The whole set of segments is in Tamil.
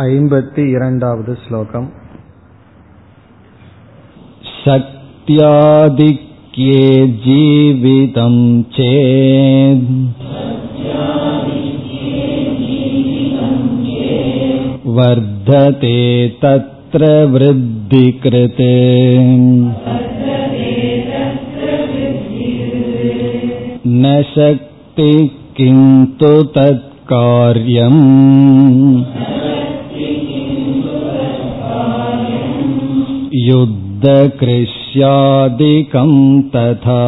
ऐम्बति इरण्डावद् श्लोकम् शक्त्याधिक्ये जीवितं चेत् वर्धते तत्र वृद्धिकृत् न शक्ति किन्तु तत्कार्यम् युद्धकृष्यादिकं तथा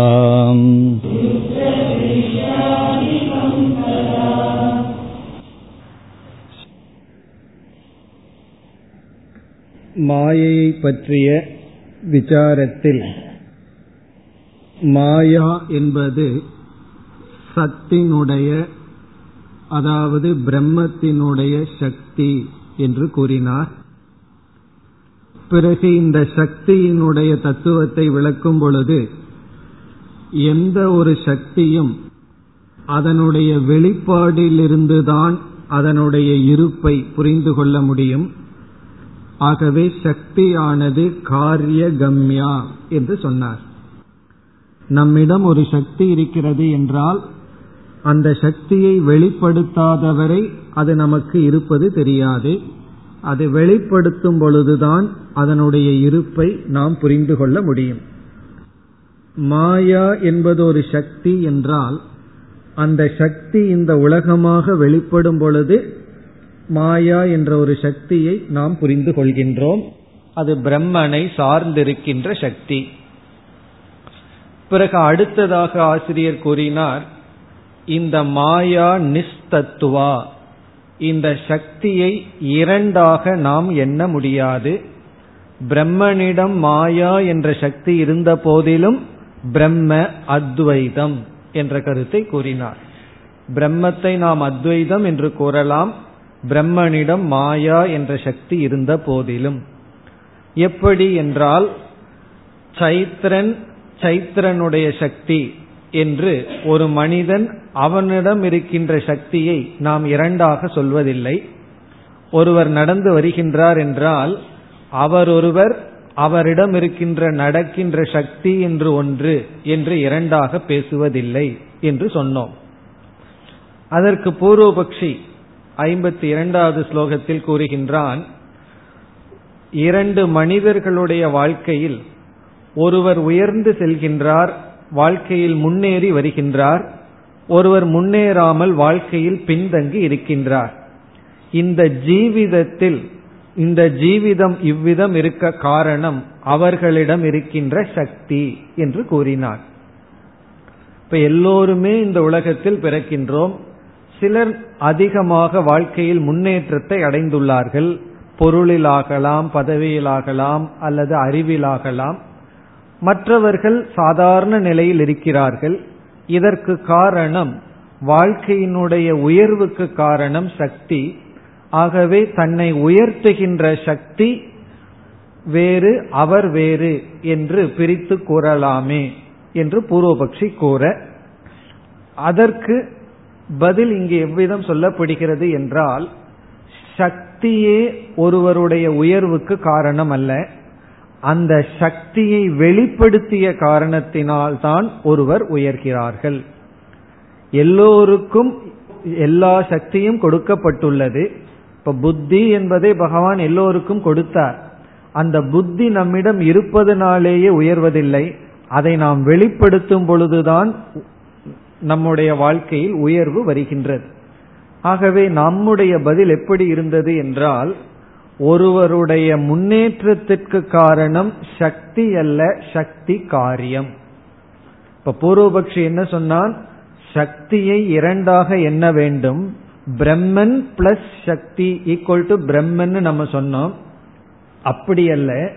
மாயையை பற்றிய விசாரத்தில் மாயா என்பது சத்தினுடைய அதாவது பிரம்மத்தினுடைய சக்தி என்று கூறினார் பிறகு இந்த சக்தியினுடைய தத்துவத்தை விளக்கும் பொழுது எந்த ஒரு சக்தியும் அதனுடைய வெளிப்பாடிலிருந்துதான் அதனுடைய இருப்பை புரிந்து கொள்ள முடியும். ஆகவே சக்தியானது காரிய கம்யா என்று சொன்னார். நம்மிடம் ஒரு சக்தி இருக்கிறது என்றால் அந்த சக்தியை வெளிப்படுத்தாதவரை அது நமக்கு இருப்பது தெரியாது. அது வெளிப்படுத்தும் பொழுதுதான் அதனுடைய இருப்பை நாம் புரிந்து கொள்ள முடியும். மாயா என்பது ஒரு சக்தி என்றால் அந்த சக்தி இந்த உலகமாக வெளிப்படும் பொழுது மாயா என்ற ஒரு சக்தியை நாம் புரிந்து கொள்கின்றோம். அது பிரம்மனை சார்ந்திருக்கின்ற சக்தி. பிறகு அடுத்ததாக ஆசிரியர் கூறினார் இந்த மாயா நிஸ்தத்துவா. இந்த சக்தியை இரண்டாக நாம் எண்ண முடியாது. பிரம்மனிடம் மாயா என்ற சக்தி இருந்த போதிலும் பிரம்ம அத்வைதம் என்ற கருத்தை கூறினார். பிரம்மத்தை நாம் அத்வைதம் என்று கூறலாம். பிரம்மனிடம் மாயா என்ற சக்தி இருந்த போதிலும். எப்படி என்றால் சைத்ரன் சைத்ரனுடைய சக்தி என்று ஒரு மனிதன் அவனிடம் இருக்கின்ற சக்தியை நாம் இரண்டாக சொல்வதில்லை. ஒருவர் நடந்து வருகின்றார் என்றால் அவர் ஒருவர் அவரிடம் இருக்கின்ற நடக்கின்ற சக்தி என்று ஒன்று என்று இரண்டாக பேசுவதில்லை என்று சொன்னோம். அதற்கு பூர்வபக்ஷி ஐம்பத்தி இரண்டாவது ஸ்லோகத்தில் கூறுகின்றான் இரண்டு மனிதர்களுடைய வாழ்க்கையில் ஒருவர் உயர்ந்து செல்கின்றார் வாழ்க்கையில் முன்னேறி வருகின்றார். ஒருவர் முன்னேறாமல் வாழ்க்கையில் பின்தங்கி இருக்கின்றார். இந்த ஜீவிதத்தில் இந்த ஜீவிதம் இவ்விதம் இருக்க காரணம் அவர்களிடம் இருக்கின்ற சக்தி என்று கூறினார். இப்ப எல்லோருமே இந்த உலகத்தில் பிறக்கின்றோம். சிலர் அதிகமாக வாழ்க்கையில் முன்னேற்றத்தை அடைந்துள்ளார்கள். பொருளிலாகலாம் பதவியிலாகலாம் அல்லது அறிவிலாகலாம். மற்றவர்கள் சாதாரண நிலையில் இருக்கிறார்கள். இதற்கு காரணம் வாழ்க்கையினுடைய உயர்வுக்கு காரணம் சக்தி. ஆகவே தன்னை உயர்த்துகின்ற சக்தி வேறு அவர் வேறு என்று பிரித்து கூறலாமே என்று பூர்வபக்ஷி கூற. அதற்கு பதில் இங்கு எவ்விதம் சொல்லப்படுகிறது என்றால் சக்தியே ஒருவருடைய உயர்வுக்கு காரணம் அல்ல. அந்த சக்தியை வெளிப்படுத்திய காரணத்தினால்தான் ஒருவர் உயர்கிறார்கள். எல்லோருக்கும் எல்லா சக்தியும் கொடுக்கப்பட்டுள்ளது. இப்ப புத்தி என்பதை பகவான் எல்லோருக்கும் கொடுத்தார். அந்த புத்தி நம்மிடம் இருப்பதனாலேயே உயர்வதில்லை. அதை நாம் வெளிப்படுத்தும் பொழுதுதான் நம்முடைய வாழ்க்கையில் உயர்வு வருகின்றது. ஆகவே நம்முடைய பதில் எப்படி இருந்தது என்றால் ஒருவருடைய முன்னேற்றத்திற்கு காரணம் சக்தி அல்ல சக்தி காரியம். இப்ப பூர்வபக்ஷி என்ன சொன்னான்? சக்தியை இரண்டாக எண்ண வேண்டும். Brahman plus Shakti equal to Brahman நம்ம சொன்னோம். அப்படி அல்ல.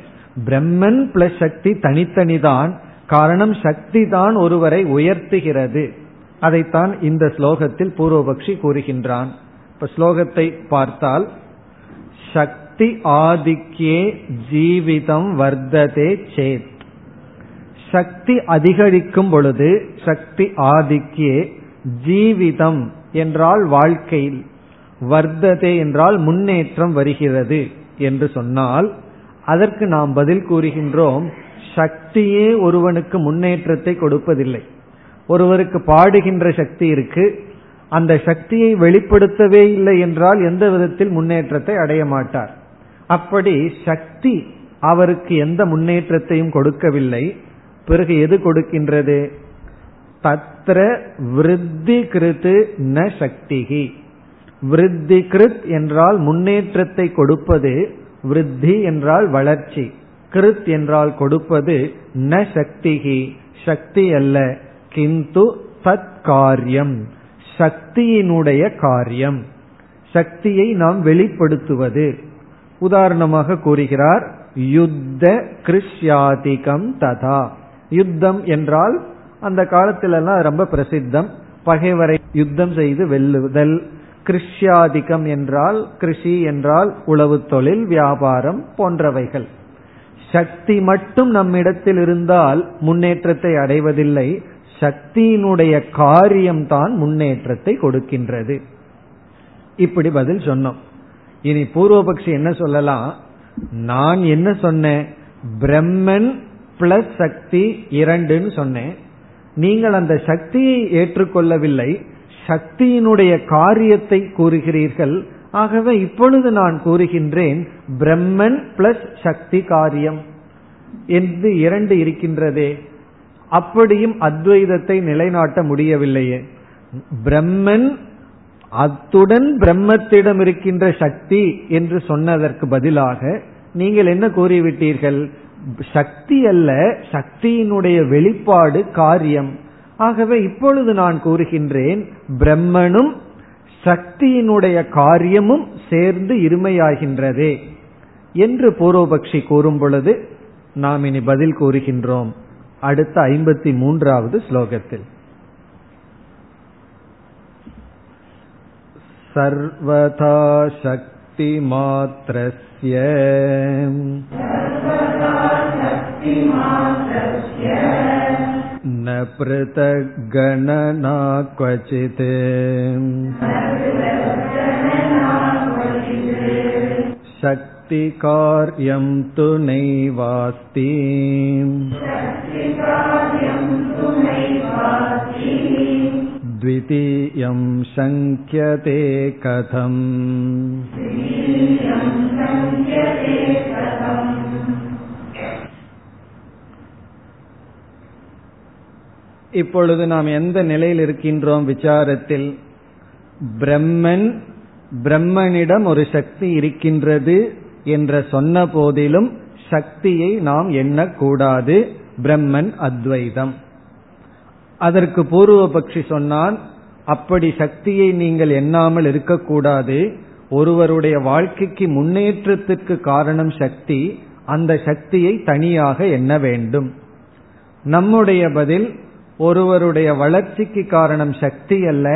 பிரம்மன் பிளஸ் சக்தி தனித்தனிதான் காரணம் சக்தி தான் ஒருவரை உயர்த்துகிறது. அதைத்தான் இந்த ஸ்லோகத்தில் பூர்வபக்ஷி கூறுகின்றான். இப்ப ஸ்லோகத்தை பார்த்தால் சக்தி ஆதிக்கே ஜீவிதம் வர்த்ததே சேத். சக்தி அதிகரிக்கும் பொழுது சக்தி ஆதிக்கே ஜீவிதம் என்றால் வாழ்க்கையில் வர்த்ததே என்றால் முன்னேற்றம் வருகிறது என்று சொன்னால் அதற்கு நாம் பதில் கூறுகின்றோம் சக்தியே ஒருவனுக்கு முன்னேற்றத்தை கொடுப்பதில்லை. ஒருவருக்கு பாடுகின்ற சக்தி இருக்கு அந்த சக்தியை வெளிப்படுத்தவே இல்லை என்றால் எந்த விதத்தில் முன்னேற்றத்தை அடைய மாட்டார். அப்படி சக்தி அவருக்கு எந்த முன்னேற்றத்தையும் கொடுக்கவில்லை. பிறகு எது கொடுக்கின்றது? தத்ர விருத்தி கிருத்து ந சக்திகி விருத்தி கிருத் என்றால் முன்னேற்றத்தை கொடுப்பது விருத்தி என்றால் வளர்ச்சி. கிருத் என்றால் கொடுப்பது ந சக்திகி சக்தி அல்ல கிந்து தத் காரியம். சக்தியினுடைய காரியம். சக்தியை நாம் வெளிப்படுத்துவது. உதாரணமாக கூறுகிறார் யுத்த கிருஷ்யாதிகம் ததா. யுத்தம் என்றால் அந்த காலத்திலெல்லாம் ரொம்ப பிரசித்தம். பகைவரை யுத்தம் செய்து வெல்லுதல். கிருஷ்யாதிகம் என்றால் கிருஷி என்றால் உளவு தொழில் வியாபாரம் போன்றவைகள். சக்தி மட்டும் நம்மிடத்தில் இருந்தால் முன்னேற்றத்தை அடைவதில்லை. சக்தியினுடைய காரியம்தான் முன்னேற்றத்தை கொடுக்கின்றது. இப்படி பதில் சொன்னோம். இனி பூர்வபக்ஷி என்ன சொல்லலாம்? நான் என்ன சொன்னேன்? பிரம்மன் பிளஸ் சக்தி இரண்டுன்னு சொன்னேன். நீங்கள் அந்த சக்தியை ஏற்றுக்கொள்ளவில்லை. சக்தியினுடைய காரியத்தை கூறுகிறீர்கள். ஆகவே இப்பொழுது நான் கூறுகின்றேன் பிரம்மன் பிளஸ் சக்தி காரியம். என்று இரண்டு இருக்கின்றதே. அப்படியும் அத்வைதத்தை நிலைநாட்ட முடியவில்லையே. பிரம்மன் அத்துடன் பிரம்மத்திடம் இருக்கின்ற சக்தி என்று சொன்னதற்கு பதிலாக நீங்கள் என்ன கூறிவிட்டீர்கள்? சக்தி அல்ல சக்தியினுடைய வெளிப்பாடு காரியம். ஆகவே இப்பொழுது நான் கூறுகின்றேன் பிரம்மனும் சக்தியினுடைய காரியமும் சேர்ந்து இருமையாகின்றதே என்று பூர்வபக்ஷி கூறும் பொழுது நாம் இனி பதில் கூறுகின்றோம். அடுத்த ஐம்பத்தி மூன்றாவது ஸ்லோகத்தில். सर्वथा शक्तिमात्रस्य। न पृथग्गणना क्वचित् शक्तिकार्यं तु नैवास्ति द्वितीयं शङ्क्यते कथम् இப்பொழுது நாம் எந்த நிலையில் இருக்கின்றோம் விசாரத்தில் பிரம்மன் பிரம்மனிடம் ஒரு சக்தி இருக்கின்றது என்ற சொன்ன போதிலும் சக்தியை நாம் எண்ணக்கூடாது பிரம்மன் அத்வைதம் அதற்கு பூர்வபக்ஷி சொன்னான் அப்படி சக்தியை நீங்கள் எண்ணாமல் இருக்கக்கூடாது. ஒருவருடைய வாழ்க்கைக்கு முன்னேற்றத்திற்கு காரணம் சக்தி. அந்த சக்தியை தனியாக எண்ண வேண்டும். நம்முடைய பதில் ஒருவருடைய வளர்ச்சிக்கு காரணம் சக்தி அல்ல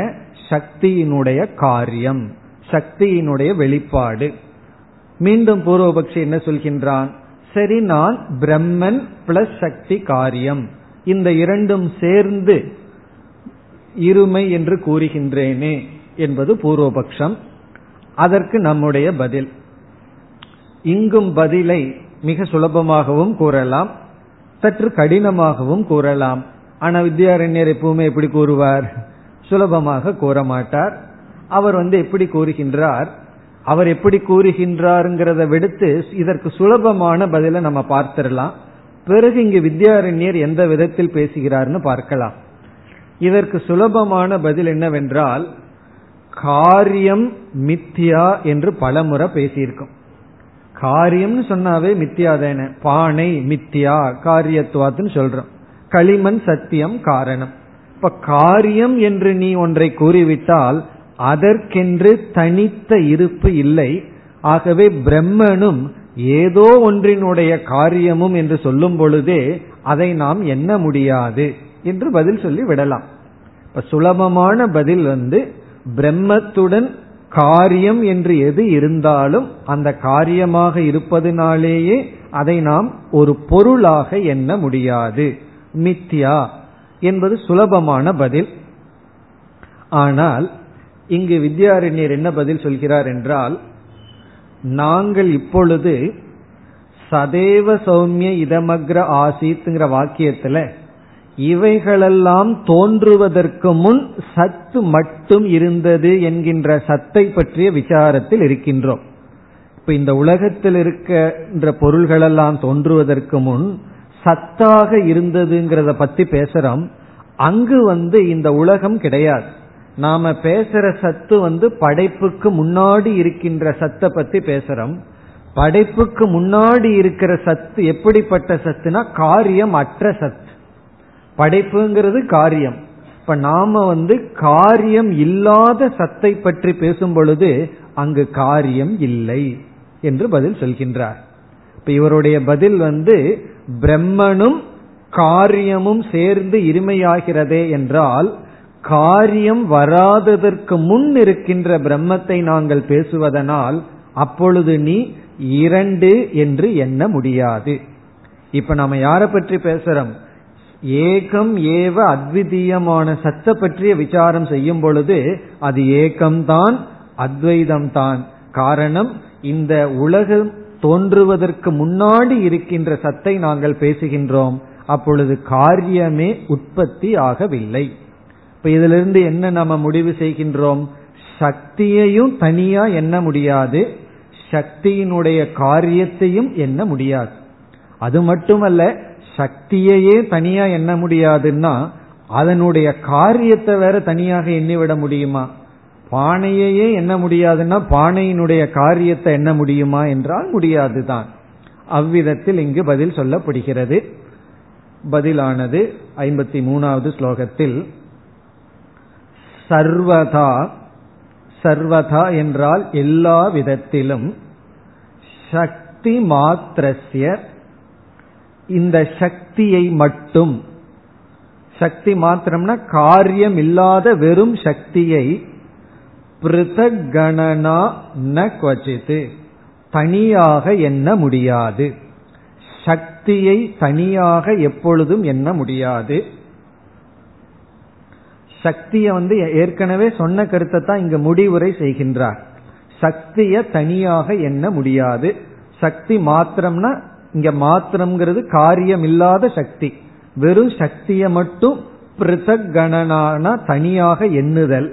சக்தியினுடைய காரியம் சக்தியினுடைய வெளிப்பாடு. மீண்டும் பூர்வபக்ஷி என்ன சொல்கின்றான்? சரி நான் பிரம்மன் பிளஸ் சக்தி காரியம். இந்த இரண்டும் சேர்ந்து இருமை என்று கூறுகின்றேனே என்பது பூர்வபக்ஷம். அதற்கு நம்முடைய பதில். இங்கும் பதிலை மிக சுலபமாகவும் கூறலாம் சற்று கடினமாகவும் கூறலாம். ஆனா வித்யாரண்யர் எப்பவுமே எப்படி கூறுவார்? சுலபமாக கூற மாட்டார். அவர் வந்து எப்படி கூறுகின்றார்? அவர் எப்படி கூறுகின்றாருங்கிறத விடுத்து இதற்கு சுலபமான பதிலை நம்ம பார்த்திடலாம். பிறகு இங்கு வித்யாரண்யர் எந்த விதத்தில் பேசுகிறார்னு பார்க்கலாம். இதற்கு சுலபமான பதில் என்னவென்றால் காரியம் மித்தியா என்று பலமுறை பேசியிருக்கோம். காரியம்னு சொன்னாவே மித்தியா தானே. பானை மித்தியா காரியத்துவாத்துன்னு சொல்றோம். களிமண் சத்தியம் காரணம். இப்ப காரியம் என்று நீ ஒன்றை கூறிவிட்டால் அதற்கென்று தனித்த இருப்பு இல்லை. ஆகவே பிரம்மனும் ஏதோ ஒன்றினுடைய காரியமும் என்று சொல்லும் பொழுதே அதை நாம் எண்ண முடியாது என்று பதில் சொல்லி விடலாம். இப்ப சுலபமான பதில் வந்து பிரம்மத்துடன் காரியம் என்று எது இருந்தாலும் அந்த காரியமாக இருப்பதனாலேயே அதை நாம் ஒரு பொருளாக எண்ண முடியாது. மித்யா என்பது சுலபமான பதில். ஆனால் இங்கு வித்யாரண்யர் என்ன பதில் சொல்கிறார் என்றால் நாங்கள் இப்பொழுது சதேவ சௌமிய இதமக்ர ஆசித்துங்கிற வாக்கியத்துல இவைகளெல்லாம் தோன்றுவதற்கு முன் சத்து மட்டும் இருந்தது என்கின்ற சத்தை பற்றிய விசாரத்தில் இருக்கின்றோம். இப்ப இந்த உலகத்தில் இருக்கின்ற பொருள்களெல்லாம் தோன்றுவதற்கு முன் சத்தாக இருந்ததுங்கிறத பத்தி பேசுறோம். அங்கு வந்து இந்த உலகம் கிடையாது. நாம பேசுற சத்து வந்து படைப்புக்கு முன்னாடி இருக்கின்ற சத்தை பத்தி பேசுறோம். படைப்புக்கு முன்னாடி இருக்கிற சத்து எப்படிப்பட்ட சத்துனா காரியம் அற்ற சத்து. படைப்புங்கிறது காரியம். இப்ப நாம வந்து காரியம் இல்லாத சத்தை பற்றி பேசும் பொழுது அங்கு காரியம் இல்லை என்று பதில் சொல்கின்றார். இப்ப இவருடைய பதில் வந்து பிரம்மனும் காரியமும் சேர்ந்து இருமையாகிறதே என்றால் காரியம் வராததற்கு முன் இருக்கின்ற பிரம்மத்தை நாங்கள் பேசுவதனால் அப்பொழுது நீ இரண்டு என்று எண்ண முடியாது. இப்ப நாம யாரை பற்றி பேசுறோம்? ஏகம் ஏவ அத்விதீயமான சத்த பற்றிய விசாரம் செய்யும் பொழுது அது ஏகம்தான் அத்வைதம் தான் காரணம் இந்த உலகம் தோன்றுவதற்கு முன்னாடி இருக்கின்ற சத்தை நாங்கள் பேசுகின்றோம். அப்பொழுது காரியமே உற்பத்தி ஆகவில்லை. இப்ப இதிலிருந்து என்ன நம்ம முடிவு செய்கின்றோம்? சக்தியையும் தனியா எண்ண முடியாது. சக்தியினுடைய காரியத்தையும் எண்ண முடியாது. அது மட்டுமல்ல சக்தியையே தனியா எண்ண முடியாதுன்னா அதனுடைய காரியத்தை வேற தனியாக எண்ணிவிட முடியுமா? பானையையே எண்ண முடியாதுன்னா பானையினுடைய காரியத்தை எண்ண முடியுமா என்றால் முடியாதுதான். அவ்விதத்தில் இங்கு பதில் சொல்லப்படுகிறது. பதிலானது ஐம்பத்தி மூணாவது ஸ்லோகத்தில் சர்வதா சர்வதா என்றால் எல்லா விதத்திலும் சக்தி மாத்திரஸ்ய இந்த சக்தியை மட்டும் சக்தி மாத்திரம்னா காரியம் இல்லாத வெறும் சக்தியை பிருதக் கணனா ந குவச்சித்து தனியாக எண்ண முடியாது. சக்தியை தனியாக எப்பொழுதும் எண்ண முடியாது. சக்தியை வந்து ஏற்கனவே சொன்ன கருத்தை தான் இங்க முடிவுரை செய்கின்றார். சக்திய தனியாக எண்ண முடியாது. சக்தி மாத்திரம்னா இங்க மாத்திரம்ங்கிறது காரியம் இல்லாத சக்தி. வெறும் சக்தியை மட்டும் பிருத்தக் கணனான தனியாக எண்ணுதல்.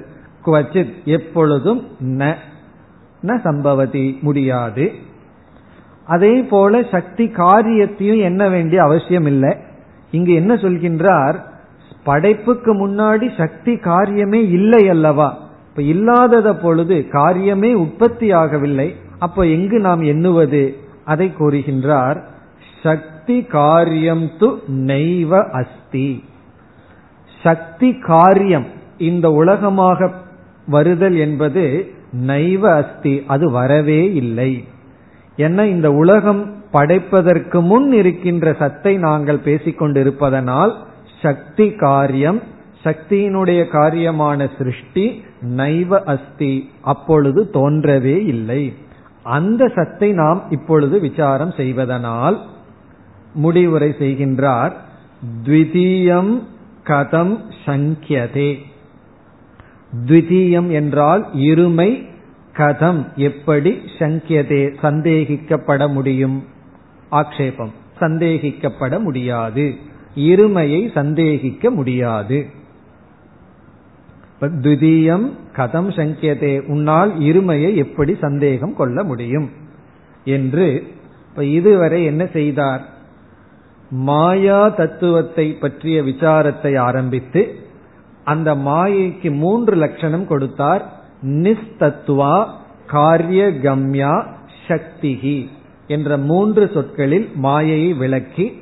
குவச்சித் எப்பொழுதும் ந சம்பவதி முடியாது. அதே போல சக்தி காரியத்தையும் எண்ண வேண்டிய அவசியம் இல்லை இங்கு என்ன சொல்கின்றார்? படைப்புக்கு முன்னாடி சக்தி காரியமே இல்லை அல்லவா? இப்ப இல்லாதத பொழுது காரியமே உற்பத்தி ஆகவில்லை. அப்ப எங்கு நாம் எண்ணுவது? அதை கூறுகின்றார் சக்தி காரியம் து நெய்வ அஸ்தி. சக்தி காரியம் இந்த உலகமாக வருதல் என்பது நைவ அஸ்தி அது வரவே இல்லை. ஏன்னா இந்த உலகம் படைப்பதற்கு முன் இருக்கின்ற சத்தை நாங்கள் பேசிக்கொண்டிருப்பதனால் சக்தி காரியம் சக்தியினுடைய காரியமான சிருஷ்டி நைவ அஸ்தி அப்பொழுது தோன்றவே இல்லை. அந்த சத்தை நாம் இப்பொழுது விசாரம் செய்வதனால் முடிவுரை செய்கின்றார் த்விதீயம் கதம் சங்கியதே. த்விதீயம் என்றால் இருமை கதம் எப்படி சங்கியதே சந்தேகிக்கப்பட முடியும்? ஆக்ஷேபம் சந்தேகிக்கப்பட முடியாது. இருமையை சந்தேகிக்க முடியாது. துதியம் கதம் சங்கியதே உன்னால் இருமையை எப்படி சந்தேகம் கொள்ள முடியும்? என்று இப்ப இதுவரை என்ன செய்தார்? மாயா தத்துவத்தை பற்றிய விசாரத்தை ஆரம்பித்து அந்த மாயைக்கு மூன்று லட்சணம் கொடுத்தார். நிஸ்தத்துவா காரிய கம்யா சக்திகி என்ற மூன்று சொற்களில் மாயையை விளக்கி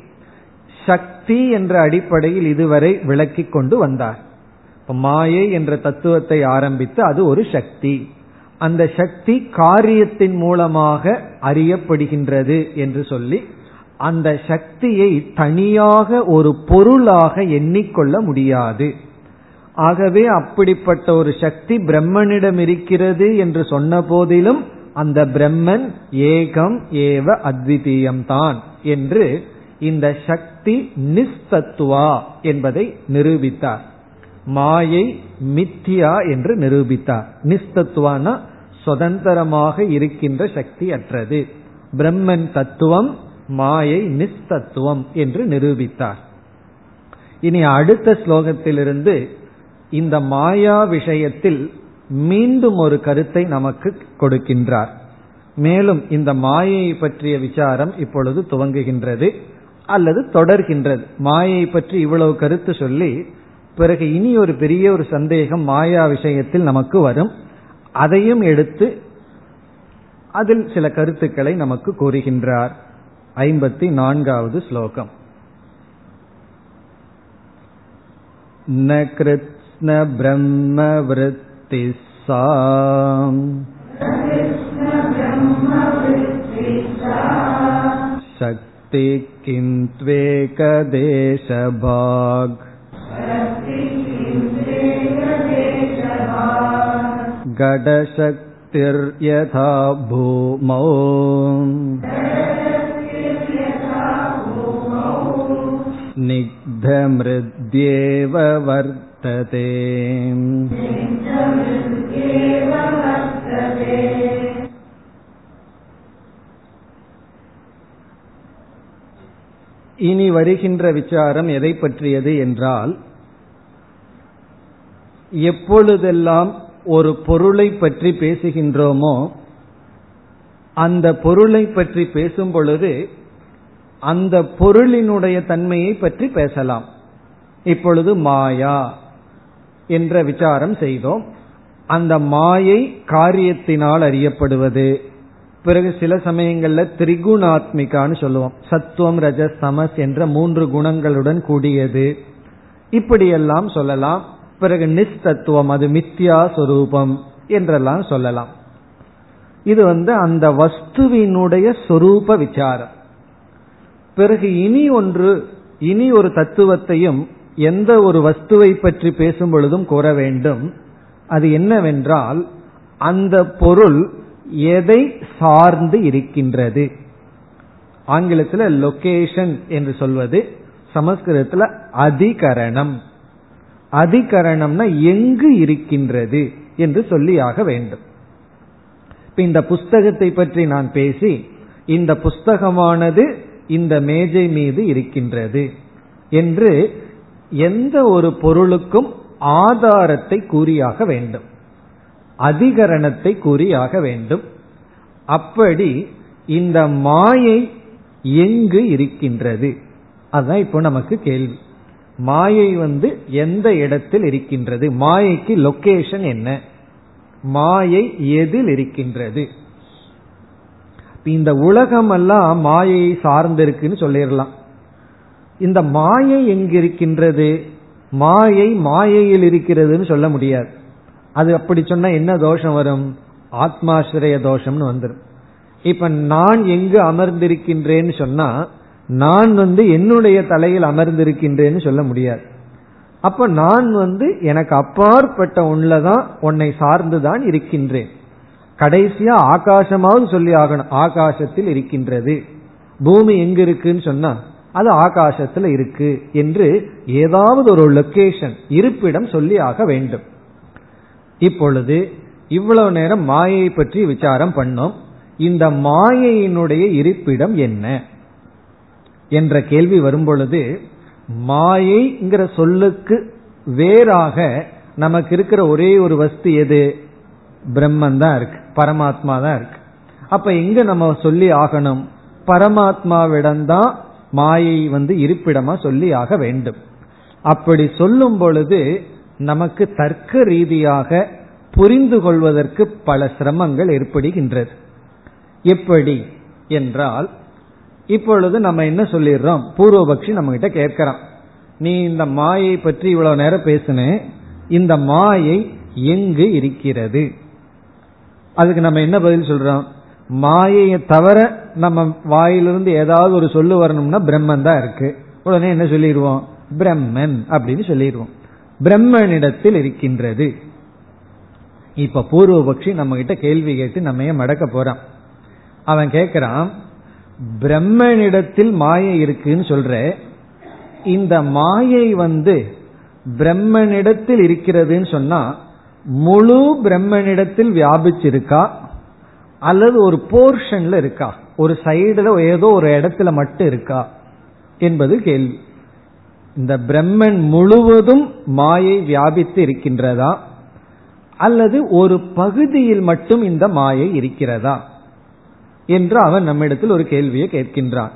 சக்தி என்ற அடிப்படையில் இதுவரை விளக்கி கொண்டு வந்தார். மாயை என்ற தத்துவத்தை ஆரம்பித்து அது ஒரு சக்தி. அந்த சக்தி காரியத்தின் மூலமாக அறியப்படுகின்றது என்று சொல்லி அந்த சக்தியை தனியாக ஒரு பொருளாக எண்ணிக்கொள்ள முடியாது. ஆகவே அப்படிப்பட்ட ஒரு சக்தி பிரம்மனிடம் இருக்கிறது என்று சொன்ன போதிலும் அந்த பிரம்மன் ஏகம் ஏவ அத்விதீயம் தான் என்று இந்த சக்தி நிஸ்தத்துவா என்பதை நிரூபித்தார். மாயை மித்தியா என்று நிரூபித்தார். நிஸ்தத்துவானா சுதந்திரமாக இருக்கின்ற சக்தி அற்றது பிரம்மன் தத்துவம் மாயை நிஸ்தத்துவம் என்று நிரூபித்தார். இனி அடுத்த ஸ்லோகத்திலிருந்து இந்த மாயா விஷயத்தில் மீண்டும் ஒரு கருத்தை நமக்கு கொடுக்கின்றார். மேலும் இந்த மாயை பற்றிய விசாரம் இப்பொழுது துவங்குகின்றது. அல்லது தொடர்கின்றது மாயை பற்றி இவ்வளவு கருத்து சொல்லி பிறகு இனி ஒரு பெரிய ஒரு சந்தேகம் மாயா விஷயத்தில் நமக்கு வரும் அதையும் எடுத்து அதில் சில கருத்துக்களை நமக்கு கூறுகின்றார் ஐம்பத்தி நான்காவது ஸ்லோகம் न कृत्स्नब्रह्मवृत्तिः सा शक्ति किं त्वेकदेशभाग् घटशक्तिर्यथा भूमौ स्निग्धमृद्येव वर्तते இனி வருகின்ற விசாரம் எதை பற்றியது என்றால் எப்பொழுதெல்லாம் ஒரு பொருளை பற்றி பேசுகின்றோமோ அந்த பொருளை பற்றி பேசும் பொழுது அந்த பொருளினுடைய தன்மையை பற்றி பேசலாம். இப்பொழுது மாயா என்ற விசாரம் செய்தோம். அந்த மாயை காரியத்தினால் அறியப்படுவது. பிறகு சில சமயங்கள்ல திரிகுணாத்மிகான்னு சொல்லுவோம். சத்துவம் ரஜ சமஸ் என்ற மூன்று குணங்களுடன் கூடியது. இப்படியெல்லாம் சொல்லலாம். பிறகு நிஸ்தத்துவம் அது மித்யா சொரூபம் என்றெல்லாம் சொல்லலாம். இது வந்து அந்த வஸ்துவினுடைய சொரூப விசாரம். பிறகு இனி ஒன்று இனி ஒரு தத்துவத்தையும் எந்த ஒரு வஸ்துவை பற்றி பேசும் பொழுதும் கூற வேண்டும். அது என்னவென்றால் அந்த பொருள் எதை சார்ந்து இருக்கின்றது? ஆங்கிலத்தில் லொகேஷன் என்று சொல்வது சமஸ்கிருதத்தில் அதிகரணம். அதிகரணம்னா எங்கு இருக்கின்றது என்று சொல்லியாக வேண்டும். இப்ப இந்த புஸ்தகத்தை பற்றி நான் பேசி இந்த புஸ்தகமானது இந்த மேஜை மீது இருக்கின்றது என்று எந்த ஒரு பொருளுக்கும் ஆதாரத்தை கூறியாக வேண்டும். அதிகரணத்தை கூறியாக வேண்டும். அப்படி இந்த மாயை எங்கு இருக்கின்றது? அதுதான் இப்போ நமக்கு கேள்வி. மாயை வந்து எந்த இடத்தில் இருக்கின்றது? மாயைக்கு லொகேஷன் என்ன? மாயை எதில் இருக்கின்றது? இந்த உலகம் எல்லாம் மாயையை சார்ந்திருக்குன்னு சொல்லிடலாம். இந்த மாயை எங்க இருக்கின்றது மாயை மாயையில் இருக்கிறதுன்னு சொல்ல முடியாது. அது அப்படி சொன்னா என்ன தோஷம் வரும்? ஆத்மாசிரிய தோஷம்னு வந்துடும் இப்ப நான் எங்கு அமர்ந்திருக்கின்றேன்னு சொன்னா நான் வந்து என்னுடைய தலையில் அமர்ந்திருக்கின்றேன்னு சொல்ல முடியாது. அப்ப நான் வந்து எனக்கு அப்பாற்பட்ட ஒன்லதான் உன்னை சார்ந்துதான் இருக்கின்றேன். கடைசியா ஆகாசமாவது சொல்லி ஆகணும். ஆகாசத்தில் இருக்கின்றது. பூமி எங்க இருக்குன்னு சொன்னா அது ஆகாசத்துல இருக்கு என்று ஏதாவது ஒரு லொகேஷன் இருப்பிடம் சொல்லி ஆக வேண்டும். இப்பொழுது இவ்வளவு நேரம் மாயை பற்றி விசாரம் பண்ணோம். இந்த மாயையினுடைய இருப்பிடம் என்ன? என்ற கேள்வி வரும்பொழுது மாயைங்கிற சொல்லுக்கு வேறாக நமக்கு இருக்கிற ஒரே ஒரு வஸ்து எது? பிரம்மன் தான் இருக்கு பரமாத்மா தான் இருக்கு. அப்ப எங்க நம்ம சொல்லி ஆகணும்? பரமாத்மாவிடம்தான் மாயை வந்து இருப்பிடமா சொல்லி ஆக வேண்டும். அப்படி சொல்லும் பொழுது நமக்கு தர்க்க ரீதியாக புரிந்து கொள்வதற்கு பல சிரமங்கள் ஏற்படுகின்றது. எப்படி என்றால் இப்பொழுது நம்ம என்ன சொல்லிடுறோம்? பூர்வபக்ஷி நம்ம கிட்ட கேட்கிறான். நீ இந்த மாயை பற்றி இவ்வளவு நேரம் பேசுன இந்த மாயை எங்கு இருக்கிறது? அதுக்கு நம்ம என்ன பதில் சொல்றோம்? மாயையை தவிர நம்ம வாயிலிருந்து ஏதாவது ஒரு சொல்லு வரணும்னா பிரம்மன் தான் இருக்கு. உடனே என்ன சொல்லிடுவோம்? பிரம்மன் அப்படின்னு சொல்லிடுவோம். பிரம்மனிடத்தில் இருக்கின்றது. இப்ப பூர்வபக்ஷி நம்ம கிட்ட கேள்வி கேட்டு நம்ம மடக்க போறான். அவன் கேட்கிறான் பிரம்மனிடத்தில் மாயை இருக்குன்னு சொல்ற இந்த மாயை வந்து பிரம்மனிடத்தில் இருக்கிறதுன்னு சொன்னா முழு பிரம்மனிடத்தில் வியாபிச்சிருக்கா? அல்லது ஒரு போர்ஷன்ல இருக்கா? ஒரு சைடுல ஏதோ ஒரு இடத்துல மட்டும் இருக்கா? என்பது கேள்வி. இந்த பிரம்மன் முழுவதும் மாயை வியாபித்து இருக்கின்றதா? அல்லது ஒரு பகுதியில் மட்டும் இந்த மாயை இருக்கிறதா? என்று அவன் நம்மிடத்தில் ஒரு கேள்வியை கேட்கின்றான்.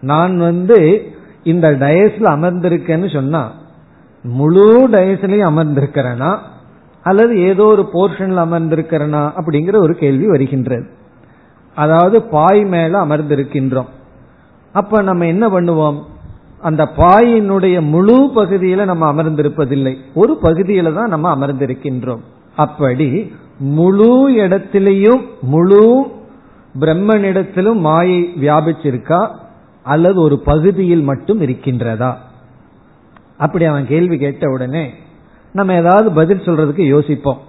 நான் வந்து இந்த டயஸ்ல அமர்ந்திருக்கேன்னு சொன்னா முழு டயஸ்லயும் அமர்ந்திருக்கிறனா? அல்லது ஏதோ ஒரு போர்ஷன்ல அமர்ந்திருக்கிறனா? அப்படிங்கிற ஒரு கேள்வி வருகின்றது. அதாவது பாய் மேல அமர்ந்திருக்கின்றோம். அப்ப நம்ம என்ன பண்ணுவோம்? அந்த பாயினுடைய முழு பகுதியில நம்ம அமர்ந்திருப்பதில்லை. ஒரு பகுதியில தான் நம்ம அமர்ந்திருக்கின்றோம். அப்படி முழு இடத்திலையும் முழு பிரம்மனிடத்திலும் மாயை வியாபிச்சிருக்கா? அல்லது ஒரு பகுதியில் மட்டும் இருக்கின்றதா? அப்படி அவன் கேள்வி கேட்ட உடனே நம்ம ஏதாவது பதில் சொல்றதுக்கு யோசிப்போம்.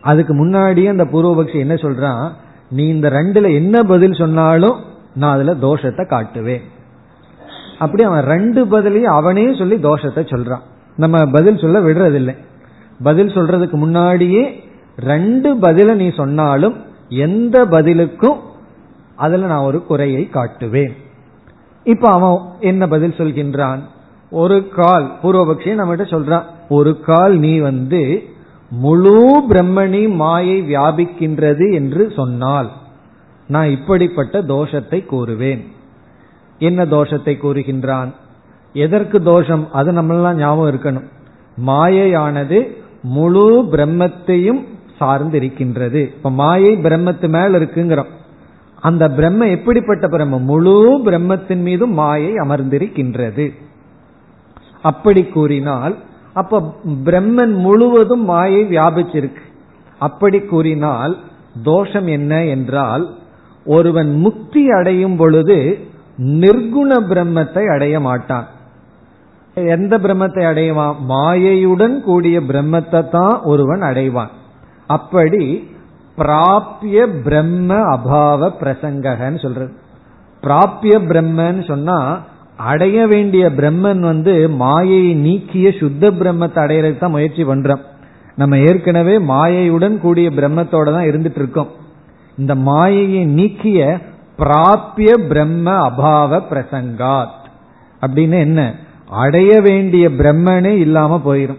அதுக்கு முன்னாடியே அந்த பூர்வபக்ஷி என்ன சொல்றான்? நீ இந்த ரெண்டுல என்ன பதில் சொன்னாலும் நான் அதுல தோஷத்தை காட்டுவேன். அப்படி அவன் ரெண்டு பதிலையும் அவனே சொல்லி தோஷத்தை சொல்றான். நம்ம பதில் சொல்ல விடுறதில்லை. பதில் சொல்றதுக்கு முன்னாடியே ரெண்டு பதில நீ சொன்னாலும் எந்த பதிலுக்கும் அதுல நான் ஒரு குறையை காட்டுவேன். இப்ப அவன் என்ன பதில் சொல்கின்றான்? ஒரு கால் பூர்வபக்ஷி நம்மகிட்ட சொல்றான் ஒரு கால் நீ வந்து முழு பிரம்மணி மாயை வியாபிக்கின்றது என்று சொன்னால் நான் இப்படிப்பட்ட தோஷத்தை கூறுவேன். என்ன தோஷத்தை கூறுகின்றான்? எதற்கு தோஷம்? அது நம்மளாம் ஞாபகம் இருக்கணும். மாயையானது முழு பிரம்மத்தையும் சார்ந்து இருக்கின்றது இப்ப மாயை பிரம்மத்து மேல இருக்குங்கிறோம். அந்த பிரம்ம எப்படிப்பட்ட பிரம்மம்? முழு பிரம்மத்தின் மீதும் மாயை அமர்ந்திருக்கின்றது. அப்படி கூறினால் அப்ப பிரம்மன் முழுவதும் மாயை வியாபிச்சிருக்கு. அப்படி கூறினால் தோஷம் என்ன என்றால் ஒருவன் முக்தி அடையும் பொழுது நிர்குண பிரம்மத்தை அடைய மாட்டான். எந்த பிரம்மத்தை அடைவான்? மாயையுடன் கூடிய பிரம்மத்தை தான் ஒருவன் அடைவான். அப்படி பிராபிய பிரம்ம அபாவ பிரசங்ககன்னு சொல்றது. பிராபிய பிரம்மன்னு சொன்னா அடைய வேண்டிய பிரம்மன் வந்து மாயையை நீக்கிய சுத்த பிரம்மத்தை அடையறதுக்கு தான் முயற்சி பண்றோம். நம்ம ஏற்கனவே மாயையுடன் கூடிய பிரம்மத்தோட தான் இருந்துட்டு இருக்கோம். இந்த மாயையை நீக்கிய பிராபிய பிரம்ம அபாவ பிரசங்காத். அப்படின்னு என்ன? அடைய வேண்டிய பிரம்மனே இல்லாம போயிரும்.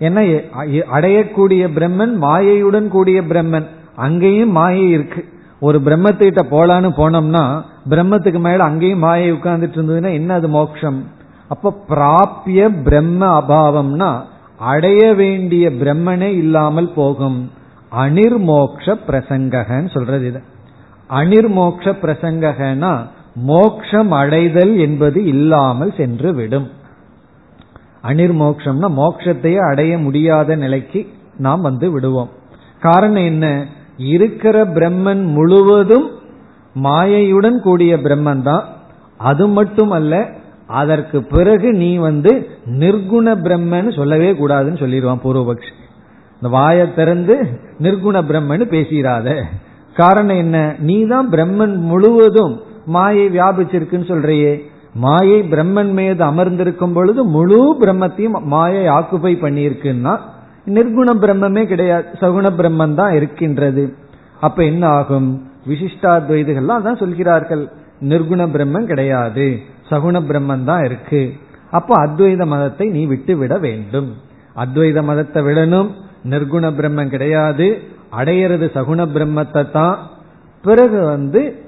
ஏன்னா அடையக்கூடிய பிரம்மன் மாயையுடன் கூடிய பிரம்மன். அங்கேயும் மாயை இருக்கு. ஒரு பிரம்மத்திட்ட போலான்னு போனோம்னா பிரம்மத்துக்கு மேல அங்கேயும் மாயை உட்கார்ந்துட்டு இருந்ததுன்னா என்ன அது மோட்சம் அப்ப பிராபிய பிரம்ம அபாவம்னா அடைய வேண்டிய பிரம்மனே இல்லாமல் போகும். அனிர்மோக்ஷ பிரசங்கன்னு சொல்றது இது. அனிர்மோக்ஷ பிரசங்ககனா மோக்ஷம் அடைதல் என்பது இல்லாமல் சென்று விடும் அனிர்மோக்ஷம்னா மோக்ஷத்தையே அடைய முடியாத நிலைக்கு நாம் வந்து விடுவோம். காரணம் என்ன? இருக்கிற பிரம்மன் முழுவதும் மாயையுடன் கூடிய பிரம்மன் தான். அது மட்டுமல்ல அதற்கு பிறகு நீ வந்து நிர்குண பிரம்மன்னு சொல்லவே கூடாதுன்னு சொல்லிடுவான் பூர்வபக்ஷி. இந்த வாயை திறந்து நிர்குண பிரம்மன்னு பேசிடாத காரணம் என்ன? நீ தான் பிரம்மன் முழுவதும் மாயை வியாபிச்சிருக்குன்னு சொல்றியே. மாயை பிரம்மன் மீது அமர்ந்திருக்கும் பொழுது முழு பிரம்மத்தையும் மாயை ஆக்குபை பண்ணியிருக்குன்னா நிர்குண பிரம்மமே கிடையாது சகுண பிரம்மன் தான் இருக்கின்றது. அப்ப என்ன ஆகும்? விசிஷ்டாத்வைதிகள்லாம் தான் சொல்கிறார்கள். நிர்குண பிரம்மன் கிடையாது சகுண பிரம்மன் தான் இருக்கு. அப்போ அத்வைத மதத்தை நீ விட்டு விட வேண்டும். அத்வைத மதத்தை விடணும் நிர்குண பிரம்மன் கிடையாது அடையிறது சகுண பிரம்மத்தை தான். பிறகு வந்து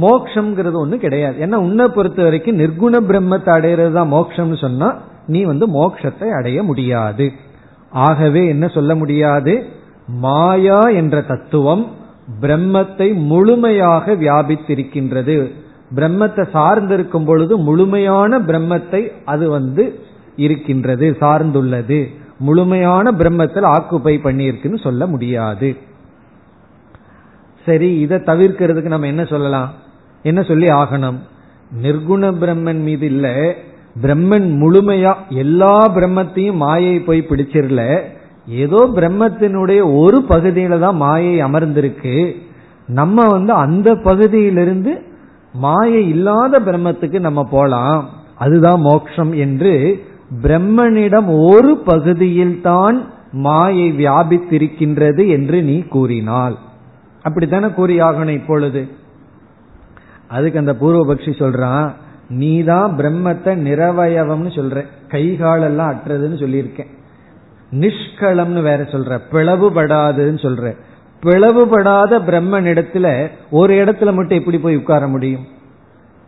மோக்ஷங்கிறது ஒன்றும் கிடையாது. ஏன்னா உன்னை பொறுத்த வரைக்கும் நிர்குண பிரம்மத்தை அடையிறது தான் மோக்ஷம்னு சொன்னா நீ வந்து மோக்ஷத்தை அடைய முடியாது. ஆகவே என்ன சொல்ல முடியாது? மாயா என்ற தத்துவம் பிரம்மத்தை முழுமையாக வியாபித்திருக்கின்றது. பிரம்மத்தை சார்ந்திருக்கும் பொழுது முழுமையான பிரம்மத்தை அது வந்து இருக்கின்றது சார்ந்துள்ளது. முழுமையான பிரம்மத்தில் ஆக்குப்பை பண்ணியிருக்குன்னு சொல்ல முடியாது. சரி இதை தவிர்க்கிறதுக்கு நம்ம என்ன சொல்லலாம்? என்ன சொல்லி ஆகணும்? நிர்குண பிரம்மன் மீது இல்ல. பிரம்மன் முழுமையா எல்லா பிரம்மத்தையும் மாயை போய் பிடிச்சிடல ஏதோ பிரம்மத்தினுடைய ஒரு பகுதியில தான் மாயை அமர்ந்திருக்கு. நம்ம வந்து அந்த பகுதியிலிருந்து மாயை இல்லாத பிரம்மத்துக்கு நம்ம போலாம். அதுதான் மோட்சம் என்று பிரம்மனிடம் ஒரு பகுதியில் தான் மாயை வியாபித்திருக்கின்றது என்று நீ கூறினால். அப்படித்தானே கூறியாகணும் இப்பொழுது? அதுக்கு அந்த பூர்வபக்ஷி சொல்றான் நீ தான் பிரம்மத்தை நிறவயவம்னு சொல்ற கை காலெல்லாம் அற்றதுன்னு சொல்லியிருக்கேன். நிஷ்கலம்னு வேற சொல்ற பிளவுபடாதுன்னு சொல்ற. பிளவுபடாத பிரம்மனிடத்துல ஒரு இடத்துல மட்டும் எப்படி போய் உட்கார முடியும்?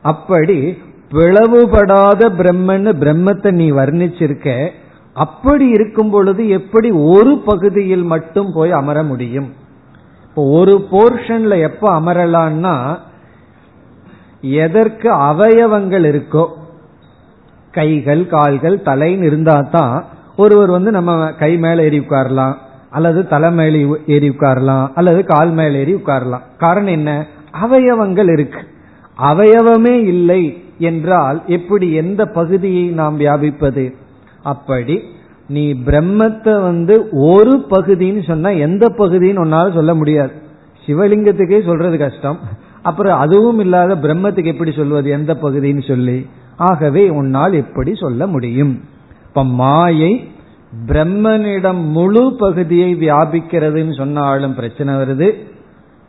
அப்படி பிளவுபடாத பிரம்மன்னு பிரம்மத்தை நீ வர்ணிச்சிருக்க அப்படி இருக்கும் பொழுது எப்படி ஒரு பகுதியில் மட்டும் போய் அமர முடியும்? இப்போ ஒரு போர்ஷன்ல எப்ப அமரலான்னா எதற்கு அவயவங்கள் இருக்கோ கைகள் கால்கள் தலைன்னு இருந்தா தான் ஒருவர் வந்து நம்ம கை மேல ஏறி உட்காரலாம் அல்லது தலை மேல ஏறி உட்காரலாம் அல்லது கால் மேல ஏறி உட்காரலாம். காரணம் என்ன? அவயவங்கள் இருக்கு. அவயவமே இல்லை. என்றால் எப்படி எந்த பகுதியை நாம் வியாபிப்பது? அப்படி நீ பிரம்மத்தை வந்து ஒரு பகுதின்னு சொன்னா எந்த பகுதின்னு ஒன்னால சொல்ல முடியாது. சிவலிங்கத்துக்கே சொல்றது கஷ்டம். அப்புறம் அதுவும் இல்லாத பிரம்மத்துக்கு எப்படி சொல்வது? எந்த பகுதின்னு சொல்லி. ஆகவே உன்னால் எப்படி சொல்ல முடியும்? இப்ப மாயை பிரம்மனிடம் முழு பகுதியை வியாபிக்கிறதுன்னு சொன்னாலும் பிரச்சனை வருது.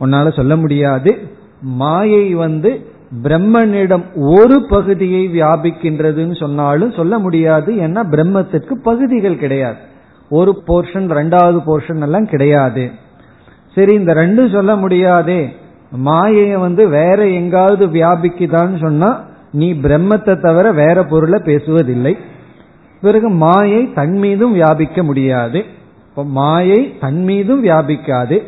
உன்னால சொல்ல முடியாது. மாயை வந்து பிரம்மனிடம் ஒரு பகுதியை வியாபிக்கின்றதுன்னு சொன்னாலும் சொல்ல முடியாது. ஏன்னா பிரம்மத்திற்கு பகுதிகள் கிடையாது. ஒரு போர்ஷன் ரெண்டாவது போர்ஷன் எல்லாம் கிடையாது. சரி இந்த ரெண்டும் சொல்ல முடியாதே. மாயையை வந்து வேற எங்காவது வியாபிக்குதான்னு சொன்னா நீ பிரம்மத்தை தவிர வேற பொருளை பேசுவதில்லை. பிறகு மாயை தன் மீதும் வியாபிக்க முடியாது. இப்போ மாயை தன் மீதும் வியாபிக்காது.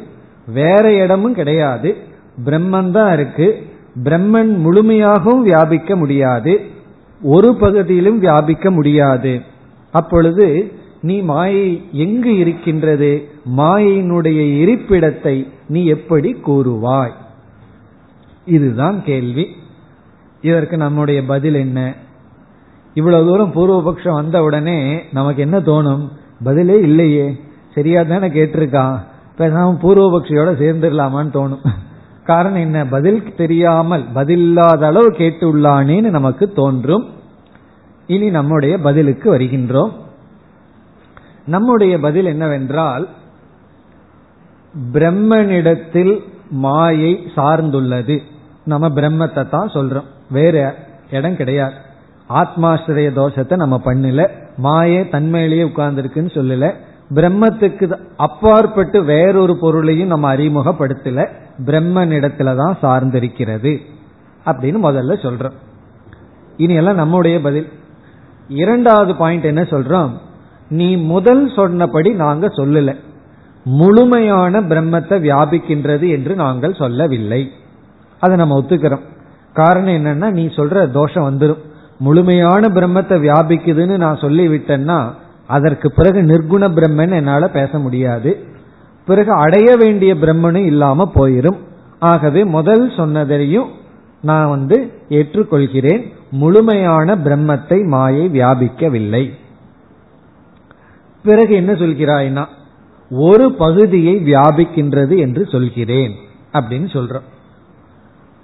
வேற இடமும் கிடையாது. பிரம்மந்தான் இருக்கு. பிரம்மன் முழுமையாகவும் வியாபிக்க முடியாது. ஒரு பகுதியிலும் வியாபிக்க முடியாது. அப்பொழுது நீ மாயை எங்கு இருக்கின்றது? மாயையினுடைய இருப்பிடத்தை நீ எப்படி கூறுவாய்? இதுதான் கேள்வி. இதற்கு நம்முடைய பதில் என்ன? இவ்வளவு தூரம் பூர்வபக்ஷம் வந்த உடனே நமக்கு என்ன தோணும்? பதிலே இல்லையே. சரியா தானே கேட்டிருக்கான். பேசாம பூர்வபக்ஷியோட சேர்ந்துடலாமான்னு தோணும். காரணம் என்ன? பதில் தெரியாமல் பதில்லாத அளவு கேட்டு உள்ளானேன்னு நமக்கு தோன்றும். இனி நம்முடைய பதிலுக்கு வருகின்றோம். நம்முடைய பதில் என்னவென்றால் பிரம்மனிடத்தில் மாயை சார்ந்துள்ளது. நம்ம பிரம்மத்தை தான் சொல்றோம். வேற இடம் கிடையாது. ஆத்மாசிரிய தோஷத்தை நம்ம பண்ணல. மாயே தன்மையிலேயே உட்கார்ந்துருக்குன்னு சொல்லல. பிரம்மத்துக்கு அப்பாற்பட்டு வேறொரு பொருளையும் நம்ம அறிமுகப்படுத்தல. பிரம்மனிடத்துல தான் சார்ந்திருக்கிறது. அப்படின்னு முதல்ல சொல்றோம். இனி எல்லாம் நம்முடைய பதில். இரண்டாவது பாயிண்ட் என்ன சொல்றோம்? நீ முதல் சொன்னபடி நாங்க சொல்லல. முழுமையான பிரம்மத்தை வியாபிக்கின்றது என்று நாங்கள் சொல்லவில்லை. அதை நம்ம ஒத்துக்கிறோம். காரணம் என்னன்னா நீ சொல்ற தோஷம் வந்துடும் முழுமையான பிரம்மத்தை வியாபிக்குதுன்னு நான் சொல்லிவிட்டேன்னா அதற்கு பிறகு நிர்குண பிரம்மன் என்னால பேச முடியாது. பிறகு அடைய வேண்டிய பிரம்மனும் இல்லாம போயிரும். ஆகவே முதல் சொன்னதையும் நான் வந்து ஏற்றுக்கொள்கிறேன். முழுமையான பிரம்மத்தை மாயை வியாபிக்கவில்லை. பிறகு என்ன சொல்கிறாய்னா ஒரு பகுதியை வியாபிக்கின்றது என்று சொல்கிறேன் அப்படின்னு சொல்றோம்.